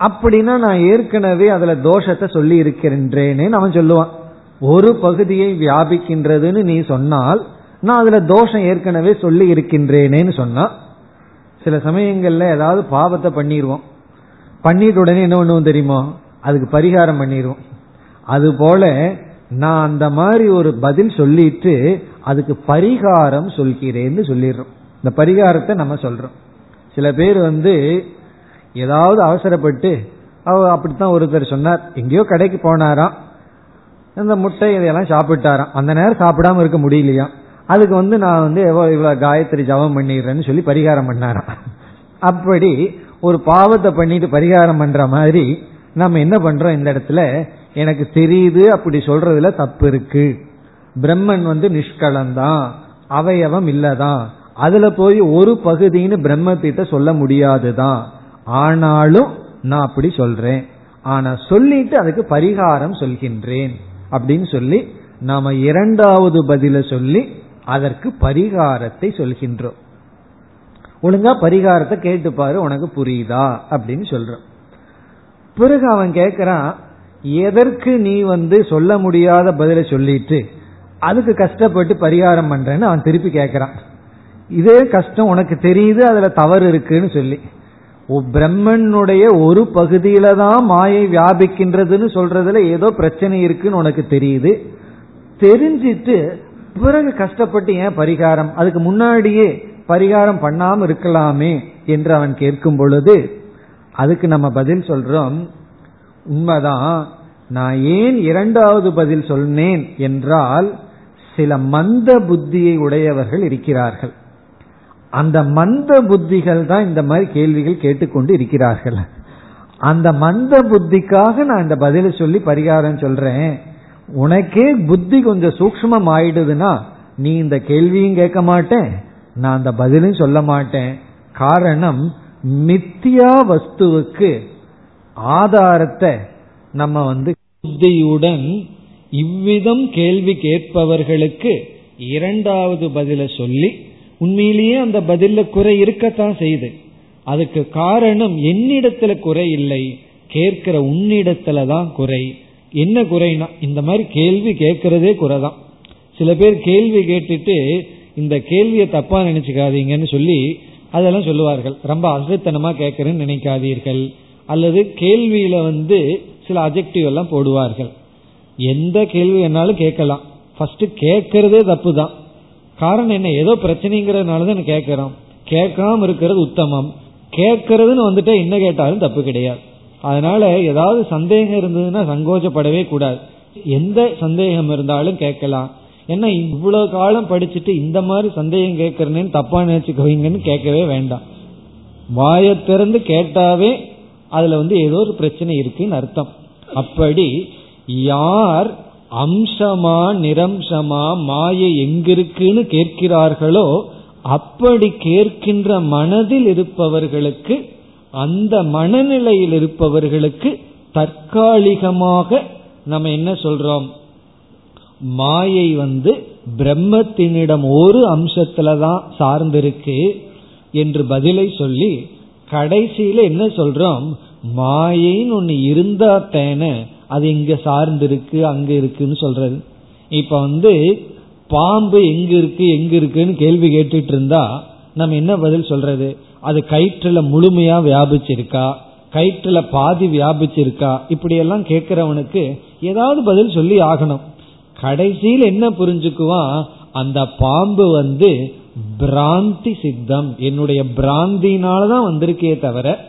அப்படின்னா நான் ஏற்கனவே அதுல தோஷத்தை சொல்லி இருக்கின்றேனே அவன் சொல்லுவான். ஒரு பகுதியை வியாபிக்கின்றதுன்னு நீ சொன்னால் நான் அதுல தோஷம் ஏற்கனவே சொல்லி இருக்கின்றேனேன்னு சொன்னா சில சமயங்கள்ல ஏதாவது பாவத்தை பண்ணிடுவோம் பண்ணிட்டு உடனே என்ன பண்ணுவோம் தெரியுமோ? அதுக்கு பரிகாரம் பண்ணிடுவோம் அது போல நான் அந்த மாதிரி ஒரு பதில் சொல்லிட்டு அதுக்கு பரிகாரம் சொல்கிறேன்னு சொல்லிடுறோம். இந்த பரிகாரத்தை நம்ம சொல்றோம். சில பேர் வந்து ஏதாவது அவசரப்பட்டு அவ அப்படித்தான் ஒருத்தர் சொன்னார். எங்கேயோ கடைக்கு போனாராம். இந்த முட்டை இதையெல்லாம் சாப்பிட்டாராம். அந்த நேரம் சாப்பிடாம இருக்க முடியலையா? அதுக்கு வந்து நான் வந்து இவ்வளவு காயத்ரி ஜபம் பண்ணிடுறேன்னு சொல்லி பரிகாரம் பண்ணாராம். அப்படி ஒரு பாவத்தை பண்ணிட்டு பரிகாரம் பண்ற மாதிரி நம்ம என்ன பண்றோம் இந்த இடத்துல? எனக்கு தெரியுது அப்படி சொல்றதுல தப்பு இருக்கு. பிரம்மன் வந்து நிஷ்கலந்தான். அவயவம் இல்லதான். அதுல போய் ஒரு பகுதின்னு பிரம்மத்திட்ட சொல்ல முடியாதுதான். ஆனாலும் நான் அப்படி சொல்றேன். ஆனா சொல்லிட்டு அதுக்கு பரிகாரம் சொல்கின்றேன். அப்படின்னு சொல்லி நாம இரண்டாவது பதில சொல்லி அதற்கு பரிகாரத்தை சொல்கின்றோம். ஒழுங்கா பரிகாரத்தை கேட்டுப்பாரு உனக்கு புரியுதா? அப்படின்னு சொல்றோம். பிறகு அவன் கேட்கிறான் எதற்கு நீ வந்து சொல்ல முடியாத பதில சொல்லிட்டு அதுக்கு கஷ்டப்பட்டு பரிகாரம் பண்றேன்னு அவன் திருப்பி கேட்கறான் இதே கஷ்டம் உனக்கு தெரியுது அதுல தவறு இருக்குன்னு சொல்லி. பிரம்மனுடைய ஒரு பகுதியில தான் மாயை வியாபிக்கின்றதுன்னு சொல்றதுல ஏதோ பிரச்சனை இருக்குன்னு உனக்கு தெரியுது. தெரிஞ்சிட்டு பிறகு கஷ்டப்பட்டு ஏன் பரிகாரம்? அதுக்கு முன்னாடியே பரிகாரம் பண்ணாம இருக்கலாமே என்று அவன் கேட்கும் பொழுது அதுக்கு நம்ம பதில் சொல்றோம். உண்மைதான் நான் ஏன் இரண்டாவது பதில் சொன்னேன் என்றால் சில மந்த புத்தியை உடையவர்கள் இருக்கிறார்கள். அந்த மந்த புத்திகள் தான் இந்த மாதிரி கேள்விகள் கேட்டுக்கொண்டு இருக்கிறார்கள். அந்த மந்த புத்திக்காக நான் இந்த பதிலை சொல்லி பரிகாரம் சொல்றேன். உனக்கே புத்தி கொஞ்சம் சூக்மம் ஆயிடுதுன்னா நீ இந்த கேள்வியும் கேட்க மாட்டேன். நான் அந்த பதிலும் சொல்ல மாட்டேன். காரணம் மித்தியா வஸ்துவுக்கு ஆதாரத்தை நம்ம வந்து புத்தியுடன் இவ்விதம் கேள்வி கேட்பவர்களுக்கு இரண்டாவது பதில சொல்லி உண்மையிலேயே அந்த பதில குறை இருக்கத்தான் செய்யுது. அதுக்கு காரணம் என்னிடத்துல குறை இல்லை கேட்கிற உன்னிடத்துல தான் குறை. என்ன குறைனா இந்த மாதிரி கேள்வி கேட்கறதே குறைதான் சில பேர் கேள்வி கேட்டுட்டு இந்த கேள்வியை தப்பா நினைச்சுக்காதீங்கன்னு சொல்லி அதெல்லாம் சொல்லுவார்கள். ரொம்ப அசத்தனமா கேட்கறேன்னு நினைக்காதீர்கள். அல்லது கேள்வியில வந்து சில அஜெக்டிவ் எல்லாம் போடுவார்கள். எந்த கேள்வி என்னாலும் கேட்கலாம். ஃபர்ஸ்ட் கேட்கறதே தப்பு தான். காரணம் என்ன? ஏதோ பிரச்சனைங்கிறதுனாலதான் கேட்கிறோம் கேட்காம இருக்கிறது உத்தமம். கேட்கறதுன்னு வந்துட்டா என்ன கேட்டாலும் தப்பு கிடையாது. அதனால ஏதாவது சந்தேகம் இருந்ததுன்னா சங்கோச்சப்படவே கூடாது. எந்த சந்தேகம் இருந்தாலும் கேட்கலாம். ஏன்னா இவ்வளவு காலம் படிச்சுட்டு இந்த மாதிரி சந்தேகம் கேட்கறேன்னு தப்பா நினைச்சுக்குவீங்கன்னு கேட்கவே வேண்டாம். வாயை திறந்து கேட்டாவே அதுல வந்து ஏதோ ஒரு பிரச்சனை இருக்குன்னு அர்த்தம். அப்படி யார் அம்சமா நிரம்சமா மாயை எங்கிருக்குன்னு கேட்கிறார்களோ அப்படி கேட்கின்ற மனதில் இருப்பவர்களுக்கு அந்த மனநிலையில் இருப்பவர்களுக்கு தற்காலிகமாக நம்ம என்ன சொல்றோம்? மாயை வந்து பிரம்மத்தினிடம் ஒரு அம்சத்துல தான் சார்ந்திருக்கு என்று பதிலை சொல்லி கடைசியில என்ன சொல்றோம்? மாயைன்னு ஒன்னு இருந்தா தேன அது இங்க சார்ந்திருக்கு அங்க இருக்குன்னு சொல்றது. இப்ப வந்து பாம்பு எங்க இருக்கு எங்க இருக்குன்னு கேள்வி கேட்டுட்டு இருந்தா நம்ம என்ன பதில் சொல்றது? அது கயிற்றுல முழுமையா வியாபிச்சிருக்கா? கயிற்றுல பாதி வியாபிச்சிருக்கா? இப்படி எல்லாம் கேட்கிறவனுக்கு ஏதாவது பதில் சொல்லி ஆகணும். கடைசியில் என்ன புரிஞ்சுக்குவான்? அந்த பாம்பு வந்து பிராந்தி சித்தம். என்னுடைய பிராந்தினாலதான் வந்திருக்கே தவிர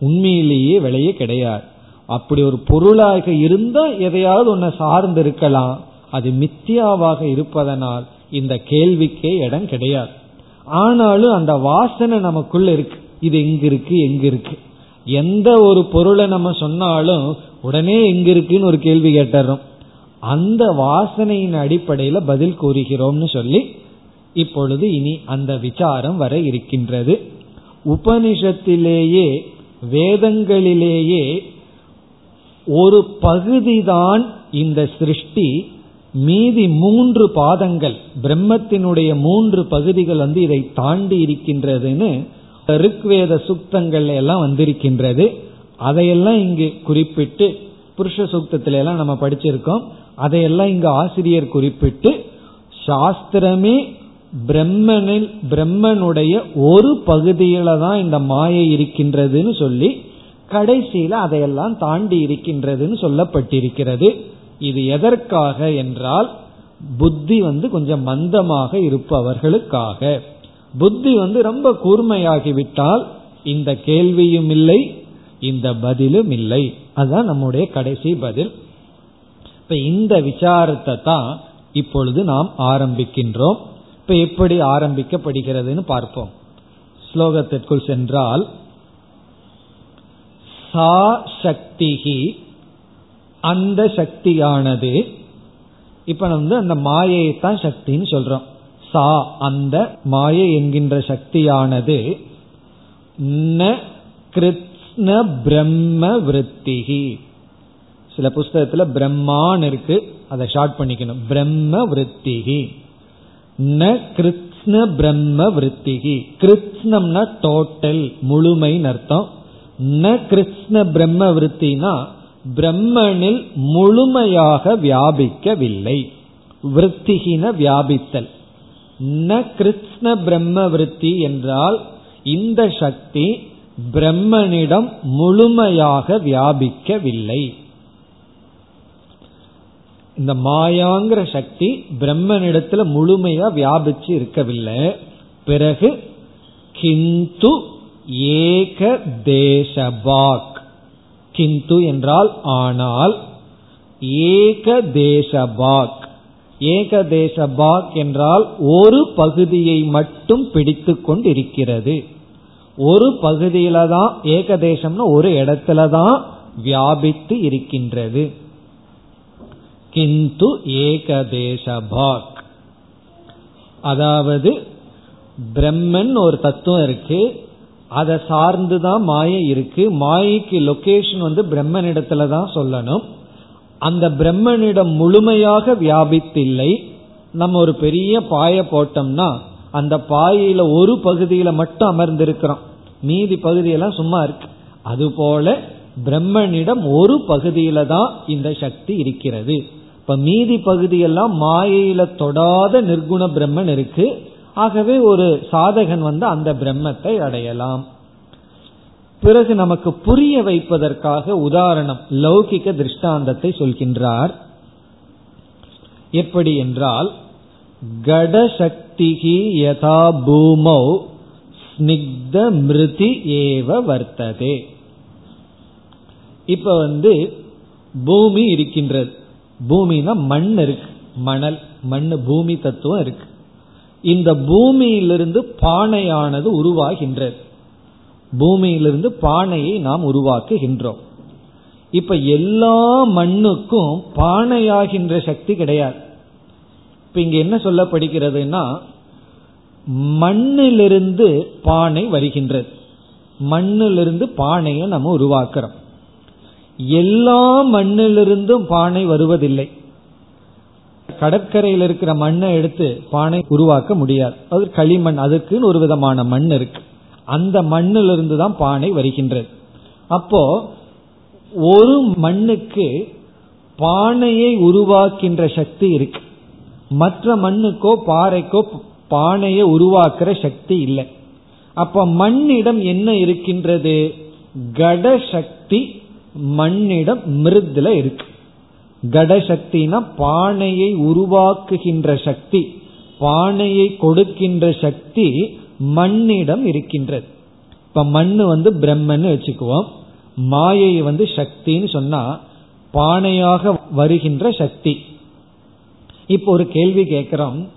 உண்மையிலேயே விலையே கிடையாது. அப்படி ஒரு பொருளாக இருந்தா எதையாவது ஒன்ன சார்ந்து இருக்கலாம் அது மித்தியாவாக இருப்பதனால் இந்த கேள்விக்கே இடம் கிடையாது. ஆனாலும் அந்த வாசனை நமக்குள்ள இருக்கு. இது எங்க இருக்கு எங்க இருக்கு எந்த ஒரு பொருளை நம்ம சொன்னாலும் உடனே எங்க இருக்குன்னு ஒரு கேள்வி கேட்டுறோம். அந்த வாசனையின் அடிப்படையில பதில் கூறுகிறோம்னு சொல்லி இப்பொழுது இனி அந்த விசாரம் வர இருக்கின்றது. உபனிஷத்திலேயே வேதங்களிலேயே ஒரு பகுதிதான் இந்த சிருஷ்டி மீதி மூன்று பாதங்கள் பிரம்மத்தினுடைய மூன்று பகுதிகள் வந்து இதை தாண்டி இருக்கின்றதுன்னு ருக்வேத சுக்தங்கள் எல்லாம் வந்திருக்கின்றது. அதையெல்லாம் இங்கு குறிப்பிட்டு புருஷ சுக்தத்தில எல்லாம் நம்ம படிச்சிருக்கோம். அதையெல்லாம் இங்கு ஆசிரியர் குறிப்பிட்டு சாஸ்திரமே பிரம்மனில் பிரம்மனுடைய ஒரு பகுதியில தான் இந்த மாயை இருக்கின்றதுன்னு சொல்லி கடைசியில அதையெல்லாம் தாண்டி இருக்கின்றதுன்னு சொல்லப்பட்டிருக்கிறது. இது எதற்காக என்றால் புத்தி வந்து கொஞ்சம் மந்தமாக இருப்பவர்களுக்காக. புத்தி வந்து ரொம்ப கூர்மையாகிவிட்டால் இந்த கேள்வியும் இல்லை இந்த பதிலும் இல்லை. அதுதான் நம்முடைய கடைசி பதில். இப்ப இந்த விசாரத்தை தான் இப்பொழுது நாம் ஆரம்பிக்கின்றோம். இப்ப எப்படி ஆரம்பிக்கப்படுகிறதுன்னு பார்ப்போம். ஸ்லோகத்திற்குள் சென்றால் சா சக்திகி அந்த சக்தியானது இப்ப வந்து அந்த மாயையை தான் சக்தின்னு சொல்றோம். சா அந்த மாயை என்கின்ற சக்தியானது ந கிருத்ன பிரம்ம விருத்திகி சில புஸ்தகத்துல பிரம்மான் இருக்கு அதை ஷார்ட் பண்ணிக்கணும். பிரம்ம விருத்திகி ந கிருத்ன பிரம்ம விருத்திகி கிருத்னம்னா டோட்டல் முழுமைன்னு அர்த்தம். ந கிருஷ்ண பிரம்ம விருத்தினா பிரம்மனில் முழுமையாக வியாபிக்கவில்லை. விற்த்திகின வியாபித்தல். ந கிருஷ்ண பிரம்ம விருத்தி என்றால் இந்த சக்தி பிரம்மனிடம் முழுமையாக வியாபிக்கவில்லை. இந்த மாயாங்கிற சக்தி பிரம்மனிடத்துல முழுமையா வியாபிச்சு இருக்கவில்லை. பிறகு கிந்து ஏக தேசபாக் கிந்து என்றால் ஆனால் ஏக தேசபாக் ஏக தேசபாக் என்றால் ஒரு பகுதியை மட்டும் பிடித்து கொண்டிருக்கிறது. ஒரு பகுதியில தான் ஏகதேசம்னு ஒரு இடத்துல தான் வியாபித்து இருக்கின்றது. கிந்து ஏகதேசபாக். அதாவது பிரம்மன் ஒரு தத்துவம் இருக்கு. அதை சார்ந்துதான் மாயை இருக்கு. மாயைக்கு லொகேஷன் வந்து பிரம்மனிடத்துல தான் சொல்லணும். அந்த பிரம்மனிடம் முழுமையாக வியாபித்தில்லை. நம்ம ஒரு பெரிய பாய போட்டோம்னா அந்த பாயில ஒரு பகுதியில மட்டும் அமர்ந்திருக்கிறோம். மீதி பகுதியெல்லாம் சும்மா இருக்கு. அதுபோல பிரம்மனிடம் ஒரு பகுதியில தான் இந்த சக்தி இருக்கிறது. இப்ப மீதி பகுதியெல்லாம் மாயையில தொடாத நிர்குண பிரம்மன் இருக்கு. ஆகவே ஒரு சாதகன் வந்து அந்த பிரம்மத்தை அடையலாம். பிறகு நமக்கு புரிய வைப்பதற்காக உதாரணம் லௌகிக திருஷ்டாந்தத்தை சொல்கின்றார். எப்படி என்றால் கடசக்திகி யதா பூமௌ ஸ்னிக்த மிருதி ஏவ வர்த்ததே. இப்ப வந்து பூமி இருக்கின்றது. பூமினா மண் இருக்கு மணல் மண் பூமி தத்துவம் இருக்கு. இந்த பூமியிலிருந்து பானையானது உருவாகின்றது. பூமியிலிருந்து பானையை நாம் உருவாக்குகின்றோம். இப்ப எல்லா மண்ணுக்கும் பானையாகின்ற சக்தி கிடையாது. இப்ப இங்க என்ன சொல்லப்படுகிறதுனா மண்ணிலிருந்து பானை வருகின்றது. மண்ணிலிருந்து பானையை நம்ம உருவாக்குறோம். எல்லா மண்ணிலிருந்தும் பானை வருவதில்லை. கடற்கரையில் இருக்கிற மண்ணை எடுத்து பானை உருவாக்க முடியாது. அது களிமண் அதுக்குன்னு ஒரு விதமான மண் இருக்கு. அந்த மண்ணிலிருந்து தான் பானை வருகின்றது. அப்போ ஒரு மண்ணுக்கு பானையை உருவாக்கின்ற சக்தி இருக்கு. மற்ற மண்ணுக்கோ பாறைக்கோ பானையை உருவாக்குற சக்தி இல்லை. அப்ப மண்ணிடம் என்ன இருக்கின்றது? கட சக்தி மண்ணிடம் மிருதுல இருக்கு. கடசக்தினா பானையை உருவாக்குகின்ற சக்தி பானையை கொடுக்கின்ற சக்தி மண்ணிடம் இருக்கின்றது. இப்ப மண் வந்து பிரம்மன்னு வச்சுக்குவோம். மாயை வந்து சக்தின்னு சொன்னா பானையாக வருகின்ற சக்தி. இப்போ ஒரு கேள்வி கேட்கிறோம்.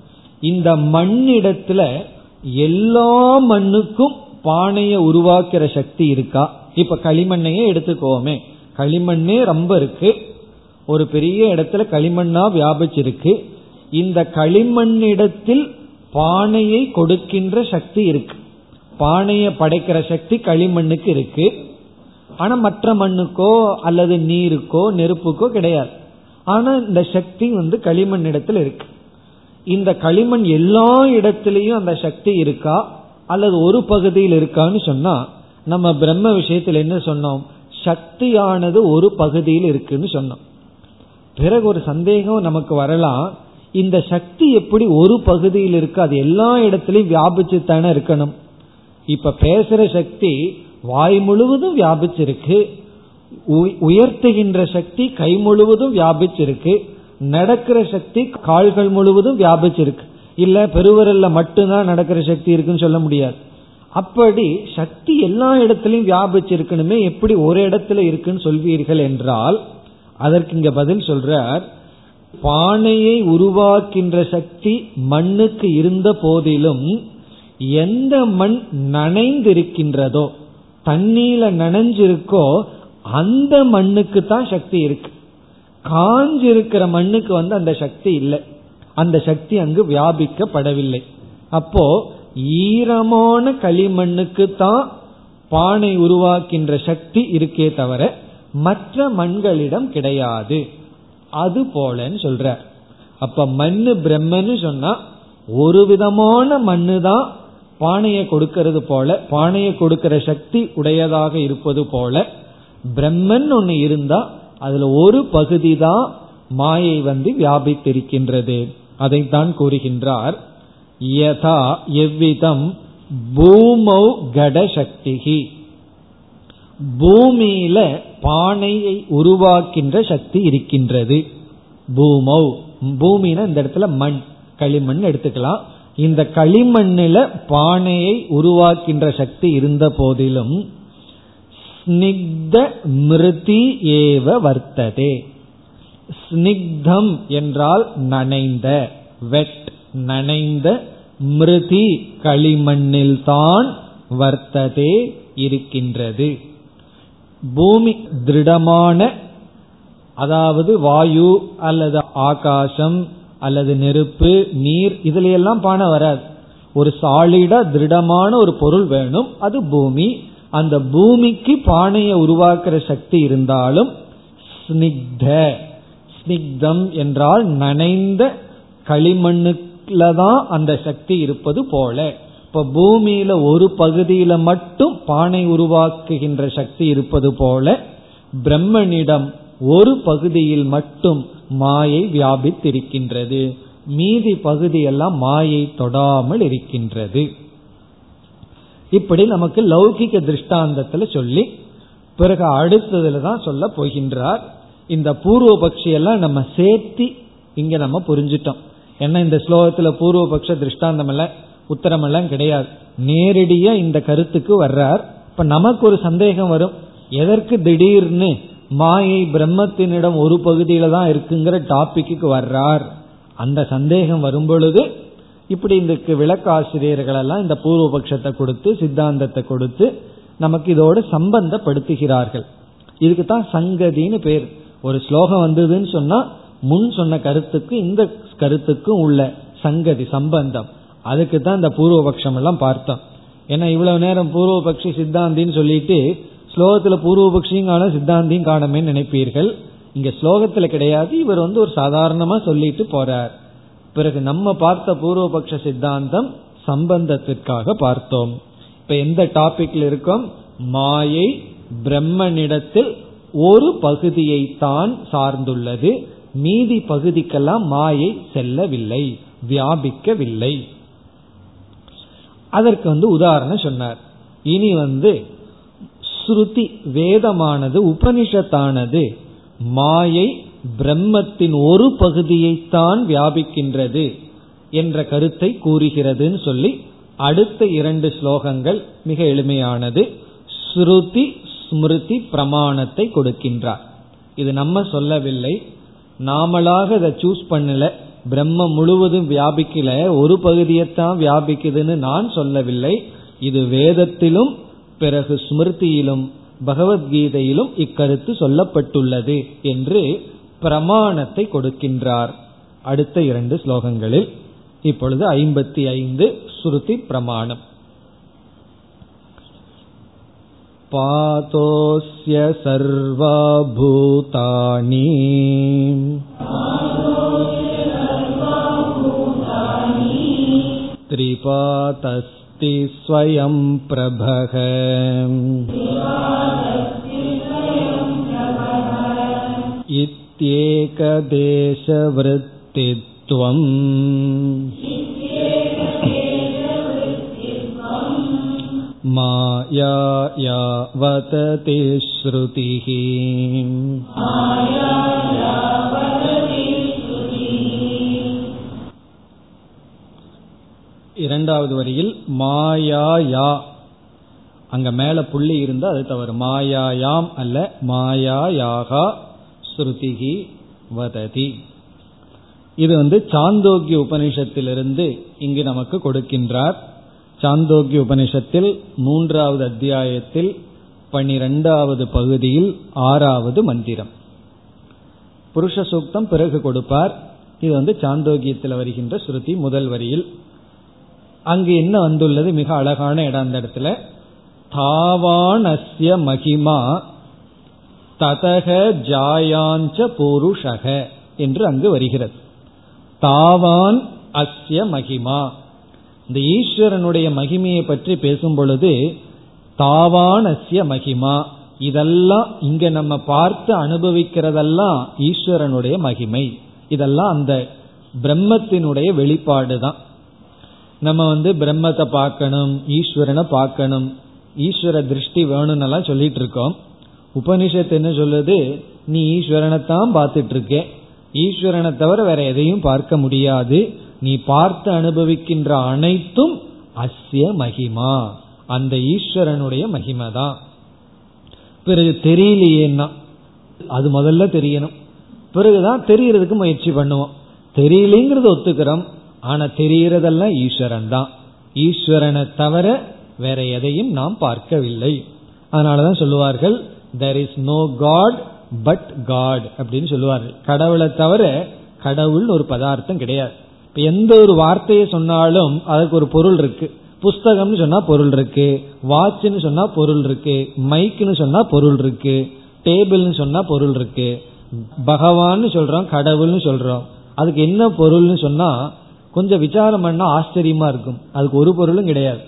இந்த மண்ணிடத்துல எல்லா மண்ணுக்கும் பானையை உருவாக்குற சக்தி இருக்கா? இப்ப களிமண்ணையே எடுத்துக்கோமே. களிமண்ணே ரொம்ப இருக்கு. ஒரு பெரிய இடத்துல களிமண்ணா வியாபிச்சிருக்கு. இந்த களிமண்ணிடத்தில் பானையை கொடுக்கின்ற சக்தி இருக்கு. பானையை படைக்கிற சக்தி களிமண்ணுக்கு இருக்கு. ஆனா மற்ற மண்ணுக்கோ அல்லது நீருக்கோ நெருப்புக்கோ கிடையாது. ஆனா இந்த சக்தி வந்து களிமண் இடத்துல இருக்கு. இந்த களிமண் எல்லா இடத்திலையும் அந்த சக்தி இருக்கா? அல்லது ஒரு பகுதியில் இருக்கான்னு சொன்னா நம்ம பிரம்ம விஷயத்தில் என்ன சொன்னோம்? சக்தியானது ஒரு பகுதியில் இருக்குன்னு சொன்னோம். பிறகு ஒரு சந்தேகம் நமக்கு வரலாம். இந்த சக்தி எப்படி ஒரு பகுதியில் இருக்கு? அது எல்லா இடத்திலையும் வியாபிச்சு தானே இருக்கணும். இப்ப பேசுற சக்தி வாய் முழுவதும் வியாபிச்சிருக்கு. உயர்த்துகின்ற சக்தி கை முழுவதும் வியாபிச்சிருக்கு. நடக்கிற சக்தி கால்கள் முழுவதும் வியாபிச்சிருக்கு. இல்ல பெருவரல்ல மட்டும்தான் நடக்கிற சக்தி இருக்குன்னு சொல்ல முடியாது. அப்படி சக்தி எல்லா இடத்திலையும் வியாபிச்சிருக்கணுமே எப்படி ஒரு இடத்துல இருக்குன்னு சொல்வீர்கள் என்றால் அதற்கு இங்க பதில் சொல்றார் பானையை உருவாக்கின்ற சக்தி மண்ணுக்கு இருந்த போதிலும் எந்த மண் நனைந்திருக்கின்றதோ தண்ணீல நனைஞ்சிருக்கோ அந்த மண்ணுக்கு தான் சக்தி இருக்கு. காஞ்சிருக்கிற மண்ணுக்கு வந்து அந்த சக்தி இல்லை. அந்த சக்தி அங்கு வியாபிக்கப்படவில்லை. அப்போ ஈரமான களிமண்ணுக்கு தான் பானை உருவாக்கின்ற சக்தி இருக்கே தவிர மற்ற மண்களிடம் கிடையாது. அது போலன்னு சொல்ற. அப்ப மண்ணு பிரம்மன்னு சொன்னா ஒரு விதமான மண்ணு தான் பானையை கொடுக்கிறது போல பானையை கொடுக்கிற சக்தி உடையதாக இருப்பது போல பிரம்மன் ஒன்னு இருந்தா அதுல ஒரு பகுதி தான் மாயை வந்து வியாபித்திருக்கின்றது. அதைத்தான் கூறுகின்றார். யதா எவ்விதம் பூமௌ கட சக்திகி பூமியில பானையை உருவாக்கின்ற சக்தி இருக்கின்றது. பூமௌ பூமினா இந்த இடத்துல மண் களிமண் எடுத்துக்கலாம். இந்த களிமண்ணில பானையை உருவாக்கின்ற சக்தி இருந்த போதிலும் ஸ்னிக்த மிருதி ஏவ வர்த்ததே. ஸ்னிக்தம் என்றால் நனைந்த வெட் நனைந்த மிருதி களிமண்ணில்தான் வர்த்ததே இருக்கின்றது. பூமி திருடமான அதாவது வாயு அல்லது ஆகாசம் அல்லது நெருப்பு நீர் இதுல எல்லாம் பானை வராது. ஒரு சாலிடா திருடமான ஒரு பொருள் வேணும் அது பூமி. அந்த பூமிக்கு பானையை உருவாக்குற சக்தி இருந்தாலும் ஸ்னிக்த ஸ்னிக்தம் என்றால் நனைந்த களிமண்ணுல தான் அந்த சக்தி இருப்பது போல. இப்போ பூமியில ஒரு பகுதியில மட்டும் பானை உருவாக்குகின்ற சக்தி இருப்பது போல பிரம்மனிடம் ஒரு பகுதியில் மட்டும் மாயை வியாபித்திருக்கின்றது. மீதி பகுதியெல்லாம் மாயை தொடாமல் இருக்கின்றது. இப்படி நமக்கு லௌகிக திருஷ்டாந்தத்துல சொல்லி பிறகு அடுத்ததுல தான் சொல்ல போகின்றார். இந்த பூர்வபக்ஷியெல்லாம் நம்ம சேர்த்தி இங்க நம்ம புரிஞ்சிட்டோம். ஏன்னா இந்த ஸ்லோகத்துல பூர்வபக்ஷ திருஷ்டாந்தம் எல்லாம் உத்தரம் எல்லாம் கிடையாது. நேரடியா இந்த கருத்துக்கு வர்றார். இப்ப நமக்கு ஒரு சந்தேகம் வரும். எதற்கு திடீர்னு மாயை பிரம்மத்தினிடம் ஒரு பகுதியில தான் இருக்குங்கிற டாபிக்கு வர்றார். அந்த சந்தேகம் வரும் பொழுது இப்படி இந்த விளக்காசிரியர்கள் எல்லாம் இந்த பூர்வபக்ஷத்தை கொடுத்து சித்தாந்தத்தை கொடுத்து நமக்கு இதோடு சம்பந்தப்படுத்துகிறார்கள். இதுக்கு தான் சங்கதின்னு பேர். ஒரு ஸ்லோகம் வந்ததுன்னு சொன்னா முன் சொன்ன கருத்துக்கு இந்த கருத்துக்கும் உள்ள சங்கதி சம்பந்தம். அதுக்கு தான் இந்த பூர்வபக்ஷம் எல்லாம் பார்த்தோம். ஏன்னா இவ்வளவு நேரம் பூர்வபக்ஷி சித்தாந்தின்னு சொல்லிட்டு ஸ்லோகத்துல பூர்வபக்ஷியும் காணும் சித்தாந்தியும் காணமே நினைப்பீர்கள். இங்க ஸ்லோகத்துல கிடையாது. இவர் வந்து ஒரு சாதாரணமா சொல்லிட்டு போறார். பிறகு நம்ம பார்த்த பூர்வபக்ஷ சித்தாந்தம் சம்பந்தத்திற்காக பார்த்தோம். இப்ப எந்த டாபிக்ல இருக்கும்? மாயை பிரம்மனிடத்தில் ஒரு பகுதியை தான் சார்ந்துள்ளது. மீதி பகுதிக்கெல்லாம் மாயை செல்லவில்லை வியாபிக்கவில்லை. அதற்கு வந்து உதாரணம் சொன்னார். இனி வந்து ஸ்ருதி வேதமானது உபனிஷத்தானது மாயை பிரம்மத்தின் ஒரு பகுதியைத்தான் வியாபிக்கின்றது என்ற கருத்தை கூறுகிறதுன்னு சொல்லி அடுத்த இரண்டு ஸ்லோகங்கள் மிக எளிமையானது. ஸ்ருதி ஸ்மிருதி பிரமாணத்தை கொடுக்கின்றார். இது நம்ம சொல்லவில்லை. நாமளாக அதை சூஸ் பண்ணல. பிரம்ம முழுவதும் வியாபிக்கல ஒரு பகுதியைத்தான் வியாபிக்குதுன்னு நான் சொல்லவில்லை இது வேதத்திலும் பிறகு ஸ்மிருதியிலும் பகவத்கீதையிலும் இக்கருத்து சொல்லப்பட்டுள்ளது என்று பிரமாணத்தை கொடுக்கின்றார் அடுத்த இரண்டு ஸ்லோகங்களில் இப்பொழுது ஐம்பத்தி ஐந்து ஸ்ருதி பிரமாணம் पातोऽस्य सर्वभूतानि त्रिपातस्ति स्वयं प्रभः इत्येकदेशवृत्तित्वम् माया यावतते श्रुतिः இரண்டாவது வரியில் மாயாயா. அங்க மேல புள்ளி இருந்தா அது தவறு. மாயாயாம் அல்ல மாயாயாகா ஸ்ருதிகி வததி. இது வந்து சாந்தோக்கிய உபனிஷத்திலிருந்து இங்கு நமக்கு கொடுக்கின்றார். சாந்தோக்கிய உபனிஷத்தில் மூன்றாவது அத்தியாயத்தில் பனிரெண்டாவது பகுதியில் ஆறாவது மந்திரம். புருஷ சூக்தம் பிறகு கொடுப்பார். இது வந்து சாந்தோக்கியத்தில் வருகின்ற ஸ்ருதி முதல் வரியில். அங்கு என்ன வந்துள்ளது? மிக அழகான இடம் அந்த இடத்துல. தாவானஸ்ய மகிமா ததக ஜாயாஞ்ச பூருஷக என்று அங்கு வருகிறது. தாவான் அஸ்ய மகிமா. இந்த ஈஸ்வரனுடைய மகிமையை பற்றி பேசும் பொழுது தாவானஸ்ய மகிமா. இதெல்லாம் இங்க நம்ம பார்த்து அனுபவிக்கிறதெல்லாம் ஈஸ்வரனுடைய மகிமை. இதெல்லாம் அந்த பிரம்மத்தினுடைய வெளிப்பாடு தான் நம்ம வந்து பிரம்மத்தை பார்க்கணும் ஈஸ்வரனை பார்க்கணும். ஈஸ்வர திருஷ்டி வேணும்னு சொல்லிட்டு இருக்கோம். உபனிஷத்து என்ன சொல்லுது? நீ ஈஸ்வரனை தான் பார்த்துட்டு இருக்க ஈஸ்வரனை தவிர வேற எதையும் பார்க்க முடியாது. நீ பார்த்து அனுபவிக்கின்ற அனைத்தும் அஸ்ய மகிமா. அந்த ஈஸ்வரனுடைய மகிமை தான் பிறகு தெரியலையேன்னா அது முதல்ல தெரியணும். பிறகுதான் தெரியறதுக்கு முயற்சி பண்ணுவோம். தெரியலேங்கிறது ஒத்துக்கிறோம். ஆனா தெரியறதெல்லாம் ஈஸ்வரன் தான் ஈஸ்வரனை தவிர வேற எதையும் நாம் பார்க்கவில்லை. அதனாலதான் சொல்லுவார்கள் there is no god but god அப்படின்னு சொல்லுவார்கள். கடவுளை தவிர கடவுள் ஒரு பதார்த்தம் கிடையாது. இப்ப எந்த ஒரு வார்த்தையை சொன்னாலும் அதுக்கு ஒரு பொருள் இருக்கு. புஸ்தகம்னு சொன்னா பொருள் இருக்கு. வாட்ச்னு சொன்னா பொருள் இருக்கு. மைக்னு சொன்னா பொருள் இருக்கு. டேபிள்னு சொன்னா பொருள் இருக்கு. பகவான்னு சொல்றோம் கடவுள்னு சொல்றோம். அதுக்கு என்ன பொருள்னு சொன்னா கொஞ்சம் விசாரம் பண்ணா ஆச்சரியமா இருக்கும். அதுக்கு ஒரு பொருளும் கிடையாது.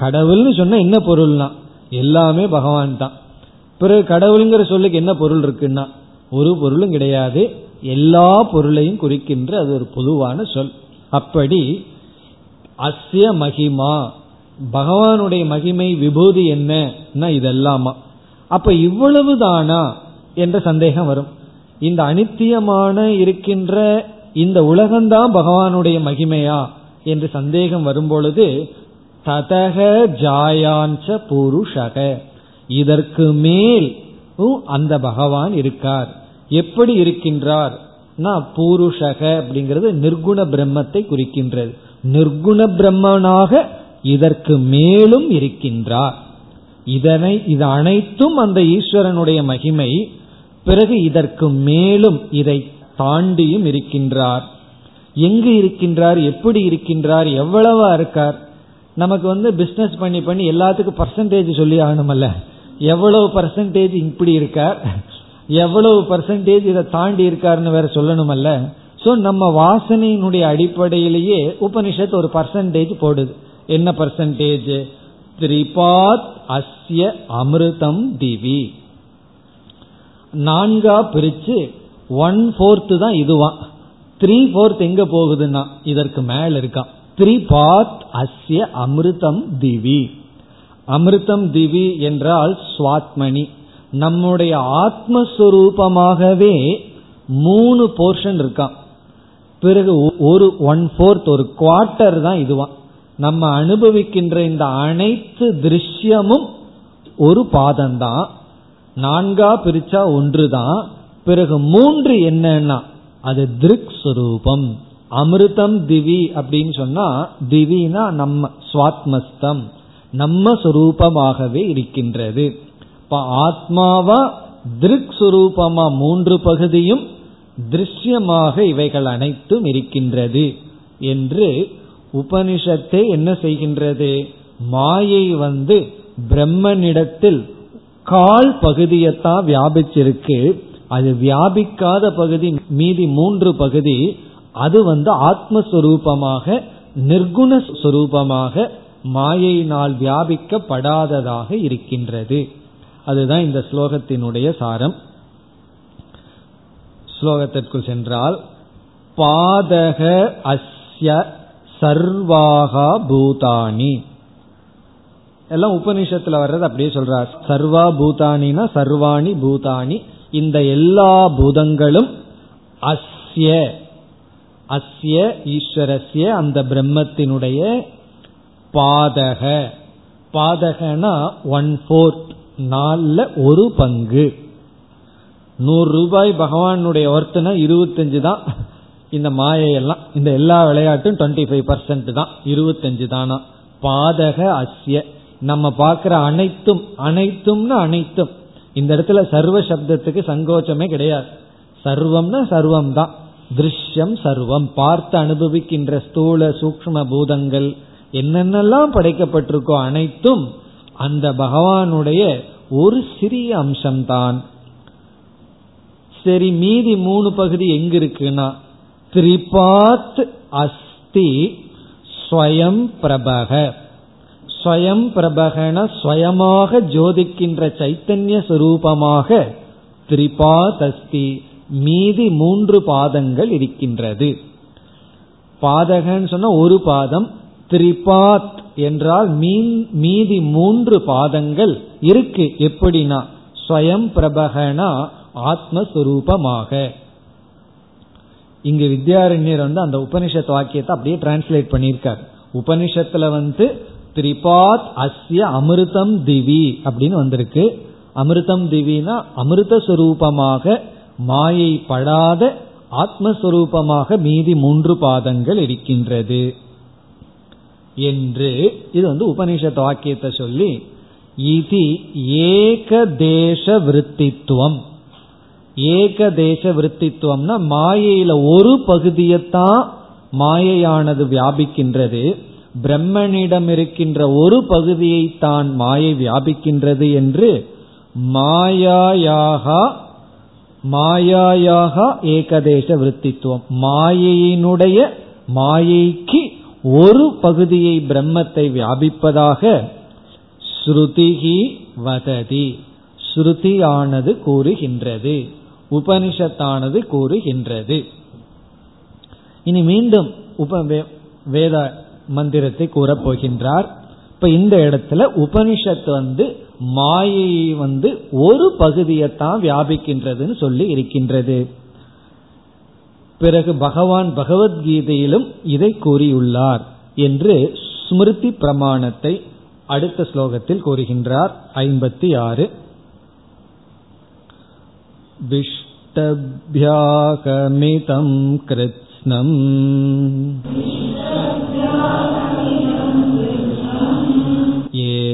கடவுள்னு சொன்னா என்ன பொருள்னா? எல்லாமே பகவான் தான். பிறகு கடவுளுங்கிற சொல்லுக்கு என்ன பொருள் இருக்குன்னா? ஒரு பொருளும் கிடையாது. எல்லா பொருளையும் குறிக்கின்ற அது ஒரு பொதுவான சொல். அப்படி அஸ்ய மகிமா பகவானுடைய மகிமை விபூதி என்னன்னா இதெல்லாமா? அப்ப இவ்வளவு தானா என்ற சந்தேகம் வரும். இந்த அனித்தியமான இருக்கின்ற இந்த உலகம்தான் பகவானுடைய மகிமையா? என்று சந்தேகம் வரும்பொழுது ததக ஜாயாஞ்ச புருஷக. இதற்கு மேல் அந்த பகவான் இருக்கார். எப்படி இருக்கின்றார்? பூருஷக அப்படிங்கிறது நிர்குண பிரம்மத்தை குறிக்கின்றது. நிர்குண பிரம்மனாக இதற்கு மேலும் இருக்கின்றார். இதனை இது அனைத்தும் அந்த ஈஸ்வரனுடைய மகிமை. பிறகு இதற்கு மேலும் இதை தாண்டியும் இருக்கின்றார். எங்கு இருக்கின்றார் எப்படி இருக்கின்றார் எவ்வளவா இருக்கார். நமக்கு வந்து பிஸ்னஸ் பண்ணி பண்ணி எல்லாத்துக்கும் பர்சன்டேஜ் சொல்லி ஆகணுமல்ல. எவ்வளவு பர்சன்டேஜ் இப்படி இருக்கார்? எவ்வளவு பர்சன்டேஜ் இதை தாண்டி இருக்காருன்னு வேற சொல்லணுமல்ல. ஸோ நம்ம வாசனையினுடைய அடிப்படையிலேயே உபனிஷத் ஒரு பர்சன்டேஜ் போடுது. என்ன பர்சன்டேஜ் திரிபாத் அஸ்ய அமிர்தம் திவி. நான்கா பிரிச்சு ஒன் ஃபோர்த்து தான் இதுவான் த்ரீ ஃபோர்த் எங்க போகுதுன்னா இதற்கு மேல இருக்கான் த்ரீ பாத் அஸ்ய அமிர்தம் திவி. அமிர்தம் திவி என்றால் சுவாத்மணி நம்முடைய ஆத்மஸ்வரூபமாகவே மூணு போர்ஷன் இருக்கான் பிறகு ஒரு ஒன் ஃபோர்த் ஒரு குவார்டர் தான் இதுவான் நம்ம அனுபவிக்கின்ற இந்த அனைத்து திருஷ்யமும் ஒரு பாதம்தான் நான்கா பிரிச்சா ஒன்று தான். பிறகு மூன்று என்னன்னா அது திருக் சுரூபம். அமிர்தம் திவி அப்படின்னு சொன்னா திவினா நம்ம சுவாத்மஸ்தம். நம்ம சுரூபமாகவே இருக்கின்றது. இப்ப ஆத்மாவா திருக் சுரூபமா மூன்று பகுதியும் திருஷ்யமாக இவைகள் அனைத்தும் இருக்கின்றது என்று உபனிஷத்தை என்ன செய்கின்றது? மாயை வந்து பிரம்மனிடத்தில் கால் பகுதியத்தான் வியாபிச்சிருக்கு. அது வியாபிக்காத பகுதி மீதி மூன்று பகுதி அது வந்து ஆத்மஸ்வரூபமாக நிர்குண சுரூபமாக மாயையினால் வியாபிக்கப்படாததாக இருக்கின்றது. அதுதான் இந்த ஸ்லோகத்தினுடைய சாரம். ஸ்லோகத்திற்குள் சென்றால் பாதக அஸ்ய சர்வாகா பூதானி. எல்லாம் உபனிஷத்துல வர்றது அப்படியே சொல்றார். சர்வா பூதானினா சர்வாணி பூதானி. இந்த எல்லா பூதங்களும் அஸ்ய அஸ்ய ஈஸ்வரஸ்ய அந்த பிரம்மத்தினுடைய பாதக. பாதகனா ஒன் போர்த் நாலில் ஒரு பங்கு. நூறு ரூபாய் பகவானுடைய ஒர்த்துனா இருபத்தஞ்சு தான். இந்த மாயையெல்லாம் இந்த எல்லா விளையாட்டும் டுவெண்ட்டி ஃபைவ் பர்சன்ட் தான். இருபத்தஞ்சு தானா. பாதக அஸ்ய. நம்ம பார்க்கிற அனைத்தும் அனைத்தும்னு அனைத்தும். இந்த இடத்துல சர்வ சப்தத்துக்கு சங்கோச்சமே கிடையாது. சர்வம்னா சர்வம் தான் திருஷ்யம் சர்வம். பார்த்து அனுபவிக்கின்ற ஸ்தூல சூக்ம பூதங்கள் என்னென்னலாம் படைக்கப்பட்டிருக்கோ அனைத்தும் அந்த பகவானுடைய ஒரு சிறிய அம்சம்தான். சரி மீதி மூணு பகுதி எங்க இருக்குன்னா திரிபாத் அஸ்தி ஸ்வயம் பிரபக. ஸ்வயம் பிரபகன ஸ்வயமாக ஜோதிக்கின்ற சைத்தன்ய சுரூபமாக திரிபாதஸ்தி மீதி மூன்று பாதங்கள் இருக்கின்றது. பாதகன்னு சொன்னா ஒரு பாதம் திரிபாத் என்றால் மீதி மூன்று பாதங்கள் இருக்கு. எப்படின்னா ஸ்வயம் பிரபகனா ஆத்மஸ்வரூபமாக. இங்கு வித்யாரண்யர் வந்து அந்த உபனிஷத் வாக்கியத்தை அப்படியே டிரான்ஸ்லேட் பண்ணியிருக்கார். உபனிஷத்துல வந்து திரிபாத் அஸ்ய அமிர்தம் திவி அப்படின்னு வந்திருக்கு. அமிர்தம் திவினா அமிர்த சுரூபமாக மாயை படாத ஆத்மஸ்வரூபமாக மீதி மூன்று பாதங்கள் இருக்கின்றது என்று இது வந்து உபனிஷத் வாக்கியத்தை சொல்லி இது ஏக தேச விற்த்தித்துவம் ஏக தேச விற்த்தித்துவம்னா மாயையில ஒரு பகுதியைத்தான் மாயையானது வியாபிக்கின்றது. பிரம்மனிடம் இருக்கின்ற ஒரு பகுதியை தான் மாயை வியாபிக்கின்றது என்று மாயாயாகா மாயாயாக ஏகதேச விருத்தித்துவம். மாயையினுடைய மாயைக்கு ஒரு பகுதியை பிரம்மத்தை வியாபிப்பதாக ஸ்ருதிகி வததி. ஸ்ருதியானது கூறுகின்றது. உபனிஷத்தானது கூறுகின்றது. இனி மீண்டும் உப வேத மந்திரத்தை கூறப்போகின்றார் இப்ப இந்த இடத்துல உபனிஷத் வந்து மாயை வந்து ஒரு பகுதியைத்தான் வியாபிக்கின்றதுன்னு சொல்லி இருக்கின்றது. பிறகு பகவான் பகவத்கீதையிலும் இதை கூறியுள்ளார் என்று ஸ்மிருதி பிரமாணத்தை அடுத்த ஸ்லோகத்தில் கூறுகின்றார் ஐம்பத்தி ஆறு விஷ்டபியாகமிதம் கிருத்ஸ்னம்.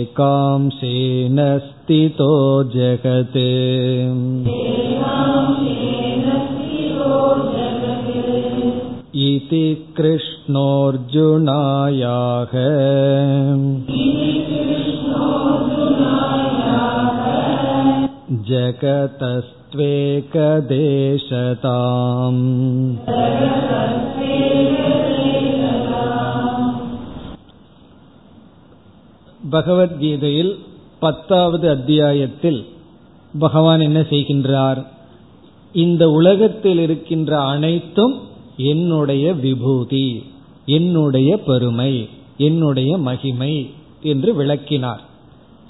एकांशेन स्थितो जगत् इति कृष्णोऽर्जुनायाः जगतस्त्वेकदेशताम् பகவத்கீதையில் பத்தாவது அத்தியாயத்தில் பகவான் என்ன செய்கின்றார்? இந்த உலகத்தில் இருக்கின்ற அனைத்தும் என்னுடைய விபூதி என்னுடைய பெருமை என்னுடைய மகிமை என்று விளக்கினார்.